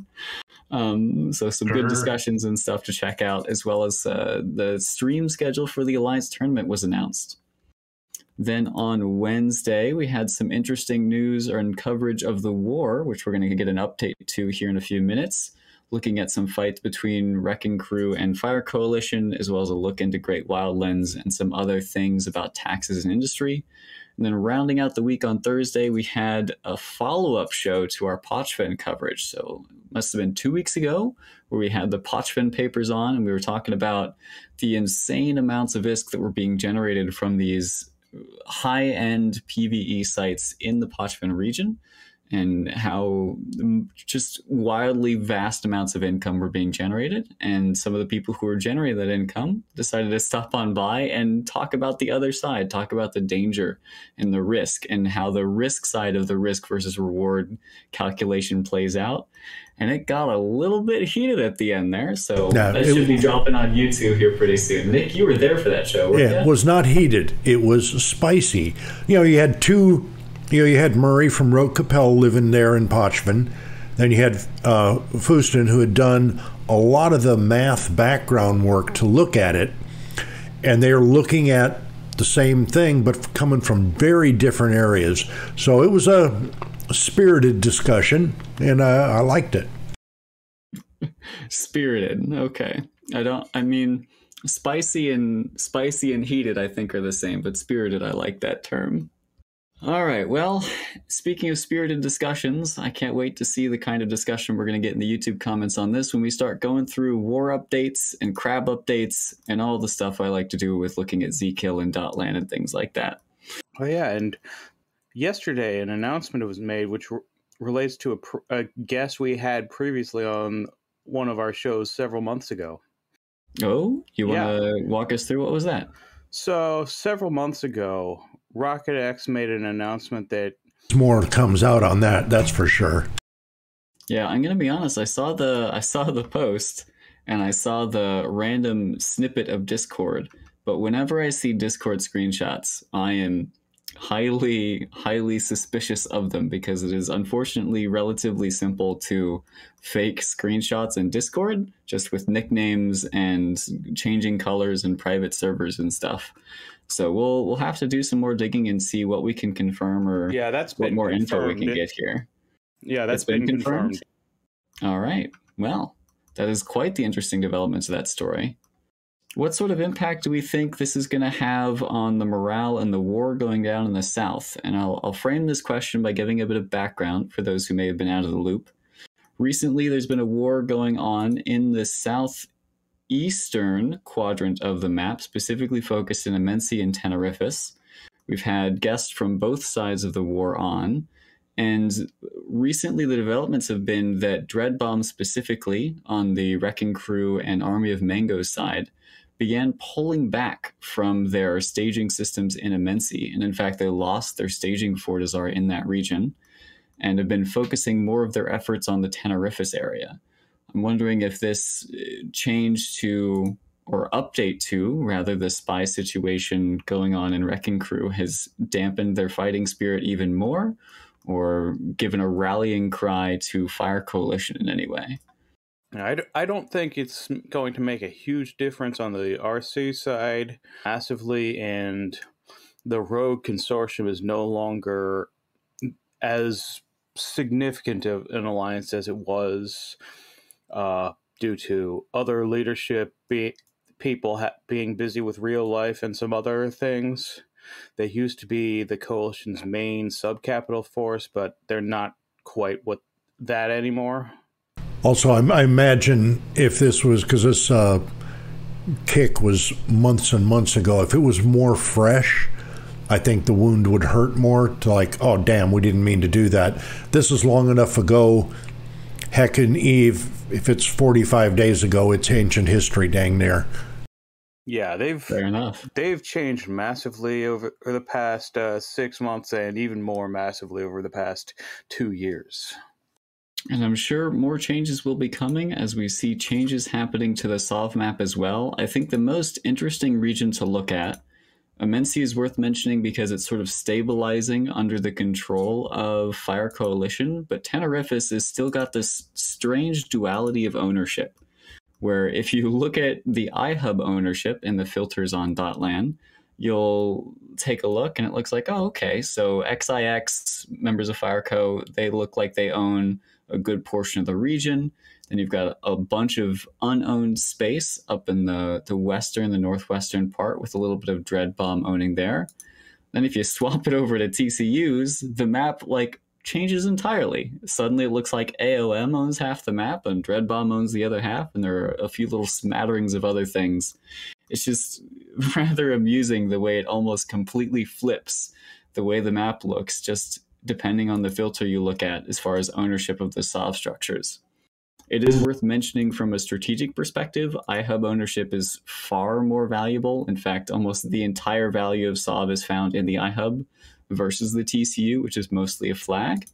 Um, so some good discussions and stuff to check out, as well as uh, the stream schedule for the Alliance tournament was announced. Then on Wednesday, we had some interesting news and coverage of the war, which we're going to get an update to here in a few minutes looking at some fights between Wrecking Crew and Fire Coalition, as well as a look into Great Wildlands and some other things about taxes and industry. And then rounding out the week on Thursday, we had a follow up show to our Pochven coverage. So it must have been two weeks ago where we had the Pochven papers on and we were talking about the insane amounts of ISK that were being generated from these high end PVE sites in the Pochven region and how mm, just wildly vast amounts of income were being generated. And some of the people who were generating that income decided to stop on by and talk about the other side, talk about the danger and the risk and how the risk side of the risk versus reward calculation plays out. And it got a little bit heated at the end there. So yeah, that should be dropping on YouTube here pretty soon. Nick, you were there for that show. Yeah, it was not heated. It was spicy. You know, you had two you know, you had Murray from Rote Kapelle living there in Pochven. Then you had uh, who had done a lot of the math background work to look at it, and they're looking at the same thing, but coming from very different areas. So it was a spirited discussion, and I liked it. [LAUGHS] spirited, okay. I don't. I mean, spicy and spicy and heated, I think, are the same, but spirited, I like that term. All right. Well, speaking of spirited discussions, I can't wait to see the kind of discussion we're going to get in the YouTube comments on this when we start going through war updates and crab updates and all the stuff I like to do with looking at Zkill and Dotlan and things like that. Oh yeah, and yesterday an announcement was made which re- relates to a, pr- a guest we had previously on one of our shows several months ago. Oh, you want to yeah. walk us through what was that? So, several months ago, Rocket X made an announcement that more comes out on that. That's for sure. Yeah, I'm gonna be honest. I saw the I saw the post and I saw the random snippet of Discord. But whenever I see Discord screenshots, I am highly highly suspicious of them because it is unfortunately relatively simple to fake screenshots in discord just with nicknames and changing colors and private servers and stuff so we'll we'll have to do some more digging and see what we can confirm or yeah that's what more confirmed. info we can get here yeah that's been, been confirmed. confirmed all right well that is quite the interesting development to that story what sort of impact do we think this is going to have on the morale and the war going down in the South? And I'll, I'll frame this question by giving a bit of background for those who may have been out of the loop. Recently, there's been a war going on in the southeastern quadrant of the map, specifically focused in Immensea and Tenerifis. We've had guests from both sides of the war on. And recently, the developments have been that Dreadbomb, specifically on the Wrecking Crew and Army of Mango's side, began pulling back from their staging systems in Immensea. And in fact, they lost their staging Fortizar in that region and have been focusing more of their efforts on the Tenerifis area. I'm wondering if this uh, change to or update to rather the spy situation going on in Wrecking Crew has dampened their fighting spirit even more or given a rallying cry to Fire Coalition in any way. I, I don't think it's going to make a huge difference on the RC side massively, and the Rogue Consortium is no longer as significant of an alliance as it was uh, due to other leadership, be, people ha- being busy with real life and some other things. They used to be the coalition's main subcapital force, but they're not quite what that anymore. Also, I, I imagine if this was because this uh, kick was months and months ago, if it was more fresh, I think the wound would hurt more to like, oh, damn, we didn't mean to do that. This is long enough ago. Heck, and Eve, if it's 45 days ago, it's ancient history, dang near. Yeah, they've fair enough. They've changed massively over, over the past uh, six months, and even more massively over the past two years. And I'm sure more changes will be coming as we see changes happening to the Sov map as well. I think the most interesting region to look at, Immensea is worth mentioning because it's sort of stabilizing under the control of Fire Coalition, but Tenerifis has still got this strange duality of ownership, where if you [LAUGHS] look at the iHub ownership and the filters on Dotlan, you'll take a look and it looks like, oh, okay, so XIX members of Fireco, they look like they own a good portion of the region. Then you've got a bunch of unowned space up in the, the western, the northwestern part with a little bit of Dread Bomb owning there. Then if you [LAUGHS] swap it over to TCUs, the map like changes entirely. Suddenly it looks like AOM owns half the map and Dread Bomb owns the other half, and there are a few little smatterings of other things. It's just [LAUGHS] rather amusing the way it almost completely flips the way the map looks, just depending on the filter you look at as far as ownership of the Sov structures. It is worth mentioning from a strategic perspective, iHub ownership is far more valuable. In fact, almost the entire value of SOV is found in the iHub versus the TCU, which is mostly a flag.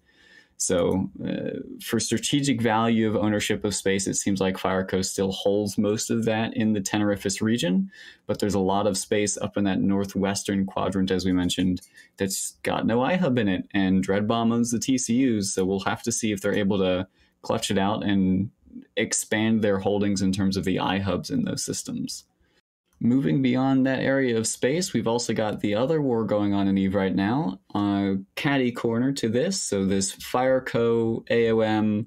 So, uh, for strategic value of ownership of space, it seems like Fireco still holds most of that in the Tenerifis region, but there's a lot of space up in that northwestern quadrant, as we mentioned, that's got no iHub in it, and Dreadbomb owns the TCUs, so we'll have to see if they're able to clutch it out and expand their holdings in terms of the iHubs in those systems. Moving beyond that area of space, we've also got the other war going on in Eve right now, uh, caddy corner to this. So this Fireco, AOM,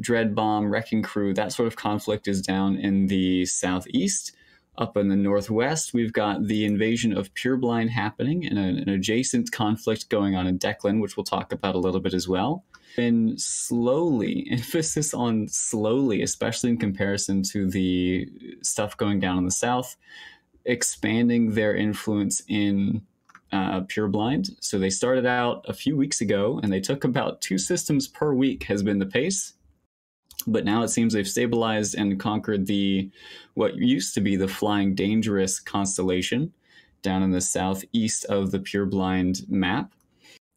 Dread Bomb, Wrecking Crew, that sort of conflict is down in the southeast. Up in the northwest, we've got the invasion of Pureblind happening and an adjacent conflict going on in Deklein, which we'll talk about a little bit as well. And slowly, [LAUGHS] emphasis on slowly, especially in comparison to the stuff going down in the south, expanding their influence in uh, Pureblind. So they started out a few weeks ago and they took about two systems per week, has been the pace but now it seems they've stabilized and conquered the what used to be the flying dangerous constellation down in the southeast of the Pureblind map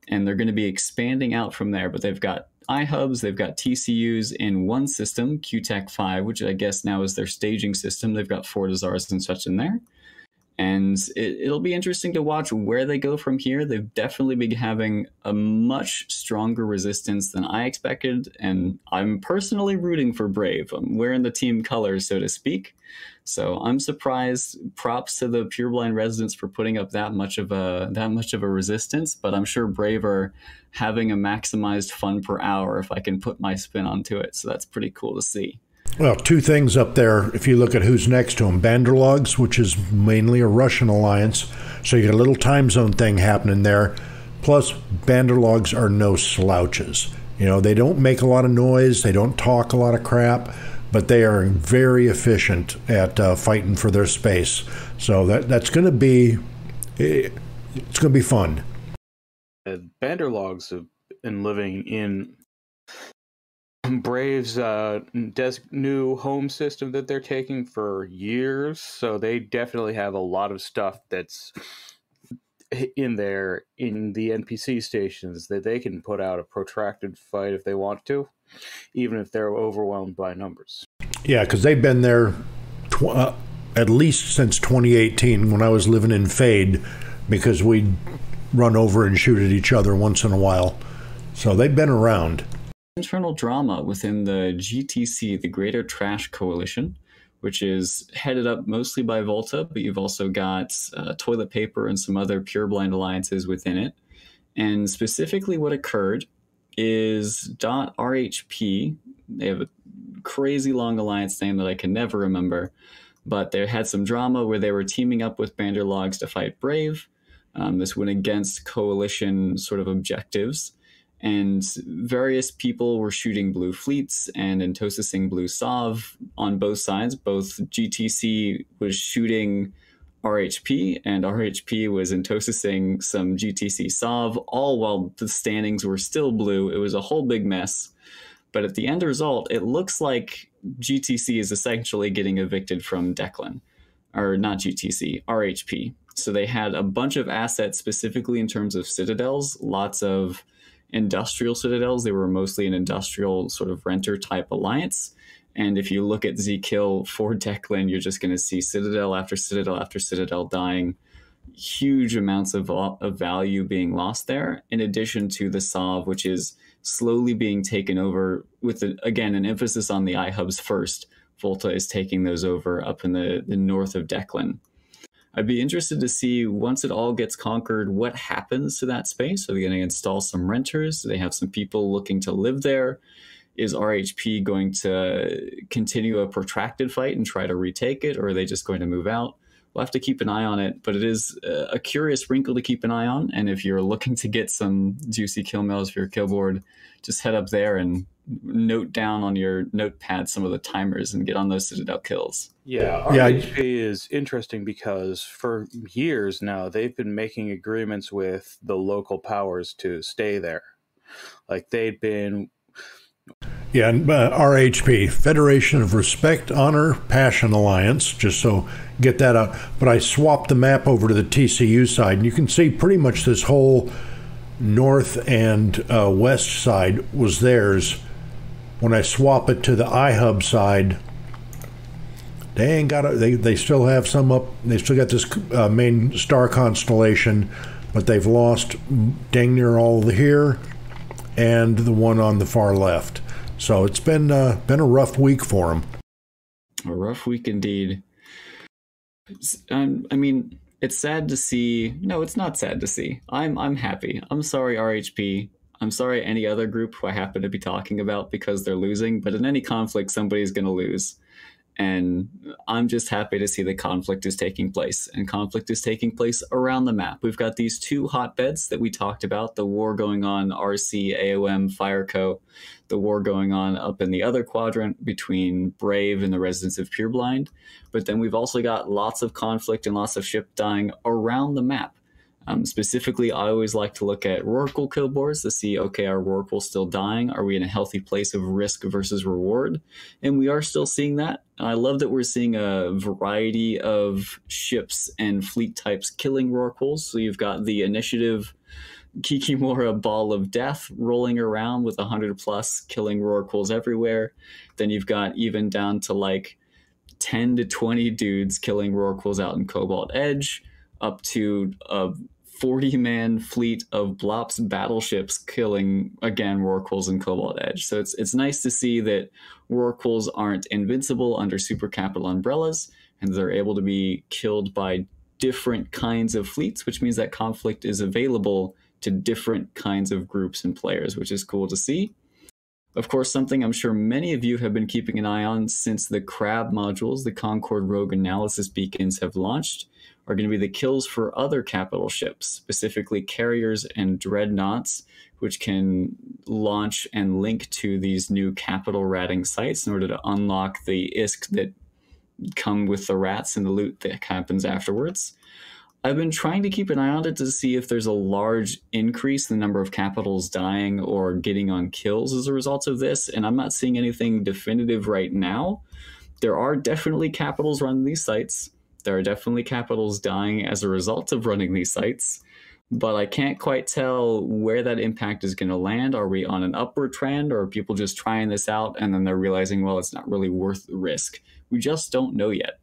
and they're going to be expanding out from there but they've got iHubs, they've got TCUs in one system, QTech 5, which I guess now is their staging system. They've got Fortizars and such in there and it, will be interesting to watch where they go from here. They've definitely been having a much stronger resistance than I expected, and I'm personally rooting for Brave. I'm wearing the team colors, so to speak. So I'm surprised. Props to the Pureblind residents for putting up that much of a that much of a resistance, but I'm sure Brave are having a maximized fun per hour if I can put my spin onto it. So that's pretty cool to see. Well, two things up there. If you look at who's next to them, Banderlogs, which is mainly a Russian alliance, so you got a little time zone thing happening there. Plus, Banderlogs are no slouches. You know, they don't make a lot of noise, they don't talk a lot of crap, but they are very efficient at uh, fighting for their space. So that that's going to be it's going to be fun. Uh, Banderlogs have been living in Braves uh, des- new home system that they're taking for years, so they definitely have a lot of stuff that's in there in the NPC stations that they can put out a protracted fight if they want to, even if they're overwhelmed by numbers. Yeah, because they've been there tw- uh, at least since 2018 when I was living in Fade, because we'd run over and shoot at each other once in a while. So they've been around internal drama within the GTC, the Greater Trash Coalition, which is headed up mostly by Volta, but you've also got uh, Toilet Paper and some other Pureblind alliances within it. And specifically, what occurred is .rhp. They have a crazy long alliance name that I can never remember, but they had some drama where they were teaming up with Banderlogs to fight Brave. Um, this went against coalition sort of objectives and various people were shooting blue fleets and entosising blue Sov on both sides. Both GTC was shooting RHP and RHP was entosising some GTC Sov, all while the standings were still blue. It was a whole big mess. But at the end result, it looks like GTC is essentially getting evicted from Deklein, or not GTC, RHP. So they had a bunch of assets specifically in terms of citadels, lots of industrial citadels. They were mostly an industrial sort of renter type alliance. And if you look at Zkill for Deklein, you're just going to see citadel after citadel after citadel dying, huge amounts of, of value being lost there, in addition to the Sov, which is slowly being taken over with, a, again, an emphasis on the iHubs first. Volta is taking those over up in the, the north of Deklein. I'd be interested to see once it all gets conquered, what happens to that space. Are they going to install some renters? Do they have some people looking to live there? Is RHP going to continue a protracted fight and try to retake it, or are they just going to move out? We'll have to keep an eye on it, but it is uh, a curious wrinkle to keep an eye on. And if you're looking to get some juicy kill mails for your kill board, just head up there and note down on your notepad some of the timers and get on those citadel kills. Yeah, RHP yeah. is interesting because for years now they've been making agreements with the local powers to stay there. Like they'd been yeah, uh, RHP, Federation of Respect, Honor, Passion Alliance, just so get that out. But I swapped the map over to the TCU side, and you can see pretty much this whole north and uh, west side was theirs when I swap it to the iHub side, they ain't got a, they they still have some up. They still got this uh, main star constellation, but they've lost dang near all the here, and the one on the far left. So it's been uh, been a rough week for them. A rough week indeed. Um, I mean, it's sad to see. No, it's not sad to see. I'm I'm happy. I'm sorry, RHP. I'm sorry, any other group who I happen to be talking about because they're losing. But in any conflict, somebody's going to lose. And I'm just happy to see the conflict is taking place. And conflict is taking place around the map. We've got these two hotbeds that we talked about the war going on RC, AOM, Fireco, the war going on up in the other quadrant between Brave and the residents of Pureblind. But then we've also got lots of conflict and lots of ship dying around the map. Um, specifically, I always like to look at Rorqual kill boards to see, okay, are Rorqual still dying? Are we in a healthy place of risk versus reward? And we are still seeing that. I love that we're seeing a variety of ships and fleet types killing Rorquals. So you've got the initiative Kikimora ball of death rolling around with 100 plus killing Rorquals everywhere. Then you've got even down to like 10 to 20 dudes killing Rorquals out in Cobalt Edge, up to a 40 man fleet of Blops battleships killing again Rorquals and Cobalt Edge. So it's it's nice to see that Rorquals aren't invincible under super capital umbrellas and they're able to be killed by different kinds of fleets, which means that conflict is available to different kinds of groups and players, which is cool to see. Of course, something I'm sure many of you have been keeping an eye on since the Crab modules, the Concord Rogue Analysis Beacons, have launched are going to be the kills for other capital ships, specifically carriers and dreadnoughts, which can launch and link to these new capital ratting sites in order to unlock the ISK that come with the rats and the loot that happens afterwards. I've been trying to keep an eye on it to see if there's a large increase in the number of capitals dying or getting on kills as a result of this, and I'm not seeing anything definitive right now. There are definitely capitals running these sites there are definitely capitals dying as a result of running these sites, but I can't quite tell where that impact is going to land. Are we on an upward trend or are people just trying this out and then they're realizing, well, it's not really worth the risk? We just don't know yet.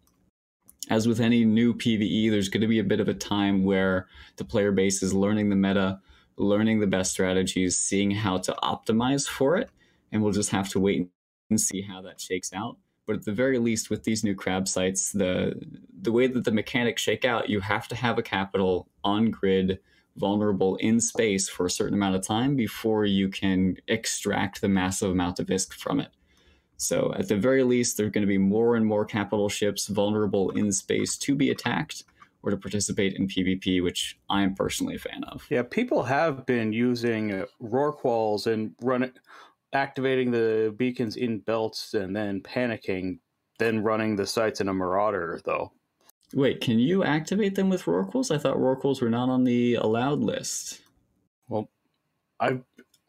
As with any new PvE, there's going to be a bit of a time where the player base is learning the meta, learning the best strategies, seeing how to optimize for it, and we'll just have to wait and see how that shakes out. But at the very least, with these new crab sites, the the way that the mechanics shake out, you have to have a capital on grid, vulnerable in space for a certain amount of time before you can extract the massive amount of ISK from it. So at the very least, there are going to be more and more capital ships vulnerable in space to be attacked or to participate in PvP, which I am personally a fan of. Yeah, people have been using uh, Rorquals and running activating the beacons in belts and then panicking, then running the sites in a marauder, though. Wait, can you activate them with Rorquals? I thought Rorquals were not on the allowed list. Well, I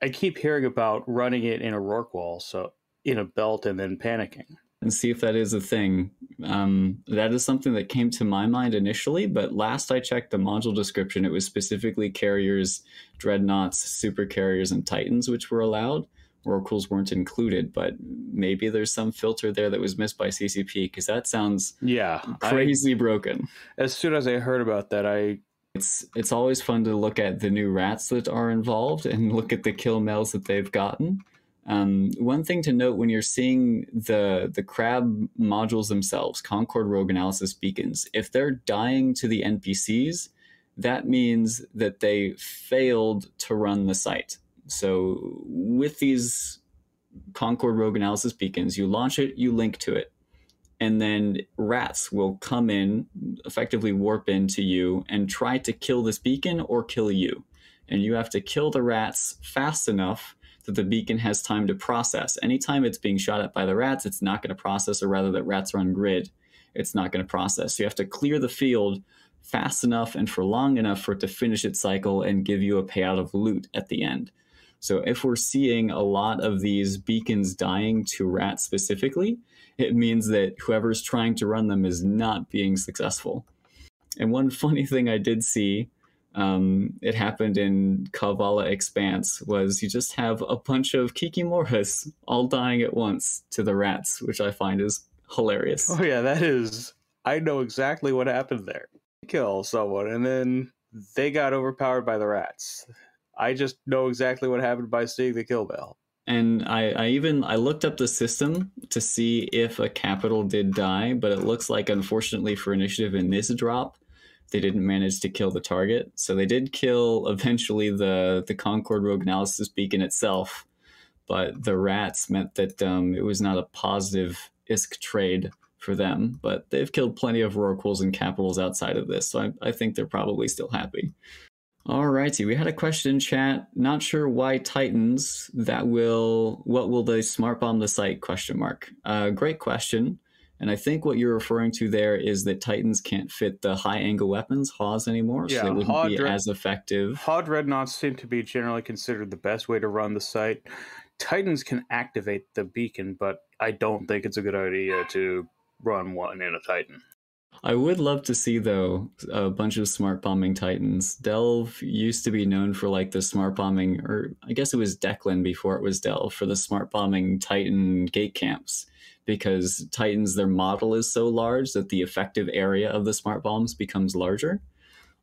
I keep hearing about running it in a Rorqual, so in a belt and then panicking. And see if that is a thing. Um, that is something that came to my mind initially, but last I checked the module description, it was specifically carriers, dreadnoughts, super carriers, and titans which were allowed. Rorquals weren't included, but maybe there's some filter there that was missed by CCP because that sounds yeah crazy I, broken. As soon as I heard about that, I it's it's always fun to look at the new rats that are involved and look at the kill mails that they've gotten. Um, one thing to note when you're seeing the the crab modules themselves, Concord Rogue Analysis beacons, if they're dying to the NPCs, that means that they failed to run the site so with these Concord Rogue Analysis beacons, you launch it, you link to it, and then rats will come in, effectively warp into you, and try to kill this beacon or kill you. And you have to kill the rats fast enough that the beacon has time to process. Anytime it's being shot at by the rats, it's not going to process, or rather, that rats are on grid, it's not going to process. So you have to clear the field fast enough and for long enough for it to finish its cycle and give you a payout of loot at the end. So if we're seeing a lot of these beacons dying to rats specifically, it means that whoever's trying to run them is not being successful. And one [LAUGHS] funny thing I did see, um, it happened in Kalevala Expanse, was you just have a bunch of Kikimoras all dying at once to the rats, which I find is hilarious. Oh yeah, that is. I know exactly what happened there. Kill someone, and then they got overpowered by the rats. I just know exactly what happened by seeing the kill bell. And I, I even I looked up the system to see if a capital did die, but it looks like unfortunately for initiative in this drop, they didn't manage to kill the target. So they did kill eventually the the Concord Rogue Analysis Beacon itself, but the rats meant that um, it was not a positive ISK trade for them. But they've killed plenty of Rorquals and Capitals outside of this, so I, I think they're probably still happy. Alrighty, we had a question in chat. Not sure why Titans. That will what will they smart bomb the site? Question mark. Uh, great question. And I think what you're referring to there is that Titans can't fit the high angle weapons HAWs anymore, Yeah, so they wouldn't HAW be as effective. Hod Dreadnoughts seem to be generally considered the best way to run the site. Titans can activate the beacon, but I don't think it's a good idea to run one in a Titan. I would love to see though a bunch of smart bombing titans. Delve used to be known for like the smart bombing, or I guess it was Deklein before it was Delve for the smart bombing titan gate camps. Because titans, their model is so large that the effective area of the smart bombs becomes larger.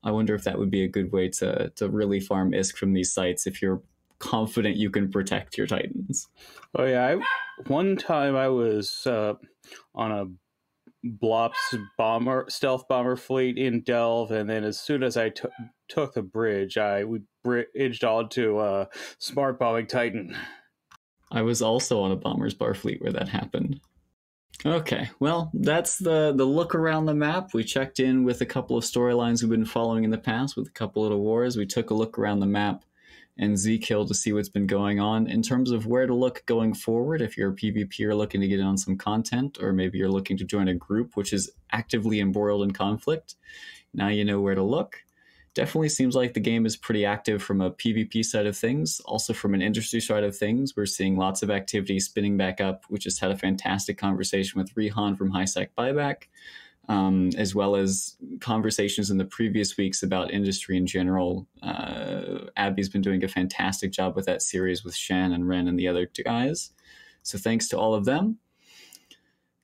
I wonder if that would be a good way to to really farm ISK from these sites if you're confident you can protect your titans. Oh yeah, I, one time I was uh, on a Blops bomber stealth bomber fleet in Delve, and then as soon as I took took the bridge, I we bridged on to uh, smart bombing Titan. I was also on a bomber's bar fleet where that happened. Okay, well, that's the the look around the map. We checked in with a couple of storylines we've been following in the past with a couple of wars. We took a look around the map and Zkill to see what's been going on in terms of where to look going forward. If you're a PvP or looking to get in on some content, or maybe you're looking to join a group which is actively embroiled in conflict, now you know where to look. Definitely seems like the game is pretty active from a PvP side of things. Also, from an industry side of things, we're seeing lots of activity spinning back up. We just had a fantastic conversation with Rehan from HiSec Buyback, um, as well as conversations in the previous weeks about industry in general. Uh, Abby's been doing a fantastic job with that series with Shan and Ren and the other two guys. So thanks to all of them.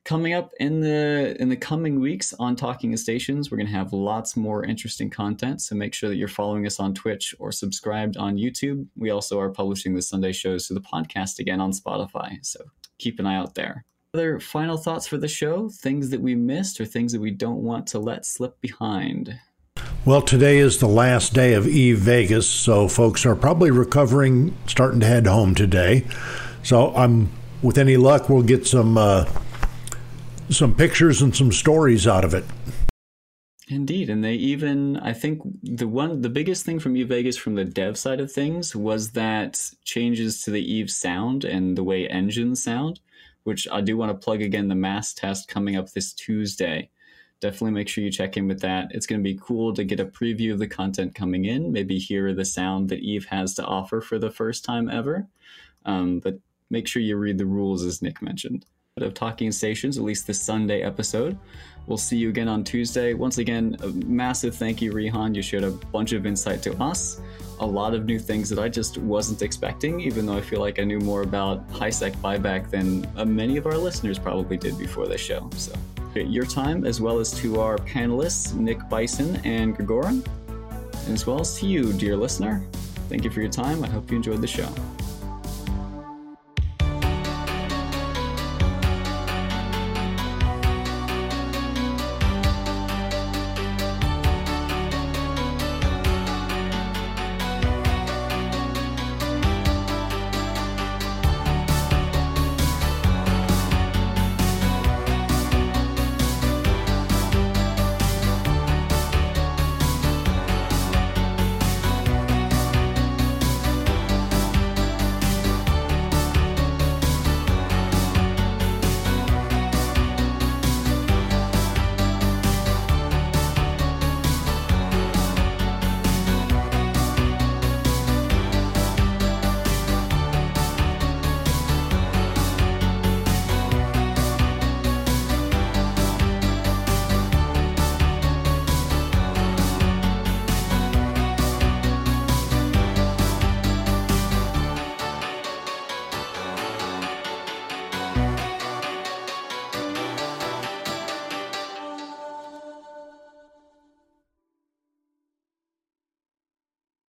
Coming up in the in the coming weeks on Talking Stations, we're going to have lots more interesting content. So make sure that you're following us on Twitch or subscribed on YouTube. We also are publishing the Sunday shows to the podcast again on Spotify. So keep an eye out there. Other final thoughts for the show? Things that we missed or things that we don't want to let slip behind? Well, today is the last day of Eve Vegas, so folks are probably recovering, starting to head home today. So I'm, with any luck, we'll get some uh, some pictures and some stories out of it. Indeed, and they even I think the one the biggest thing from Eve Vegas from the dev side of things was that changes to the Eve sound and the way engines sound, which I do want to plug again the mass test coming up this Tuesday. Definitely make sure you check in with that. It's going to be cool to get a preview of the content coming in, maybe hear the sound that Eve has to offer for the first time ever. Um, but make sure you read the rules as Nick mentioned of Talking Stations, at least this Sunday episode. We'll see you again on Tuesday. Once again, a massive thank you, Rehan. You shared a bunch of insight to us, a lot of new things that I just wasn't expecting, even though I feel like I knew more about HiSec buyback than uh, many of our listeners probably did before this show. So, your time, as well as to our panelists, Nick Bison and Grigoran, and as well as to you, dear listener. Thank you for your time. I hope you enjoyed the show.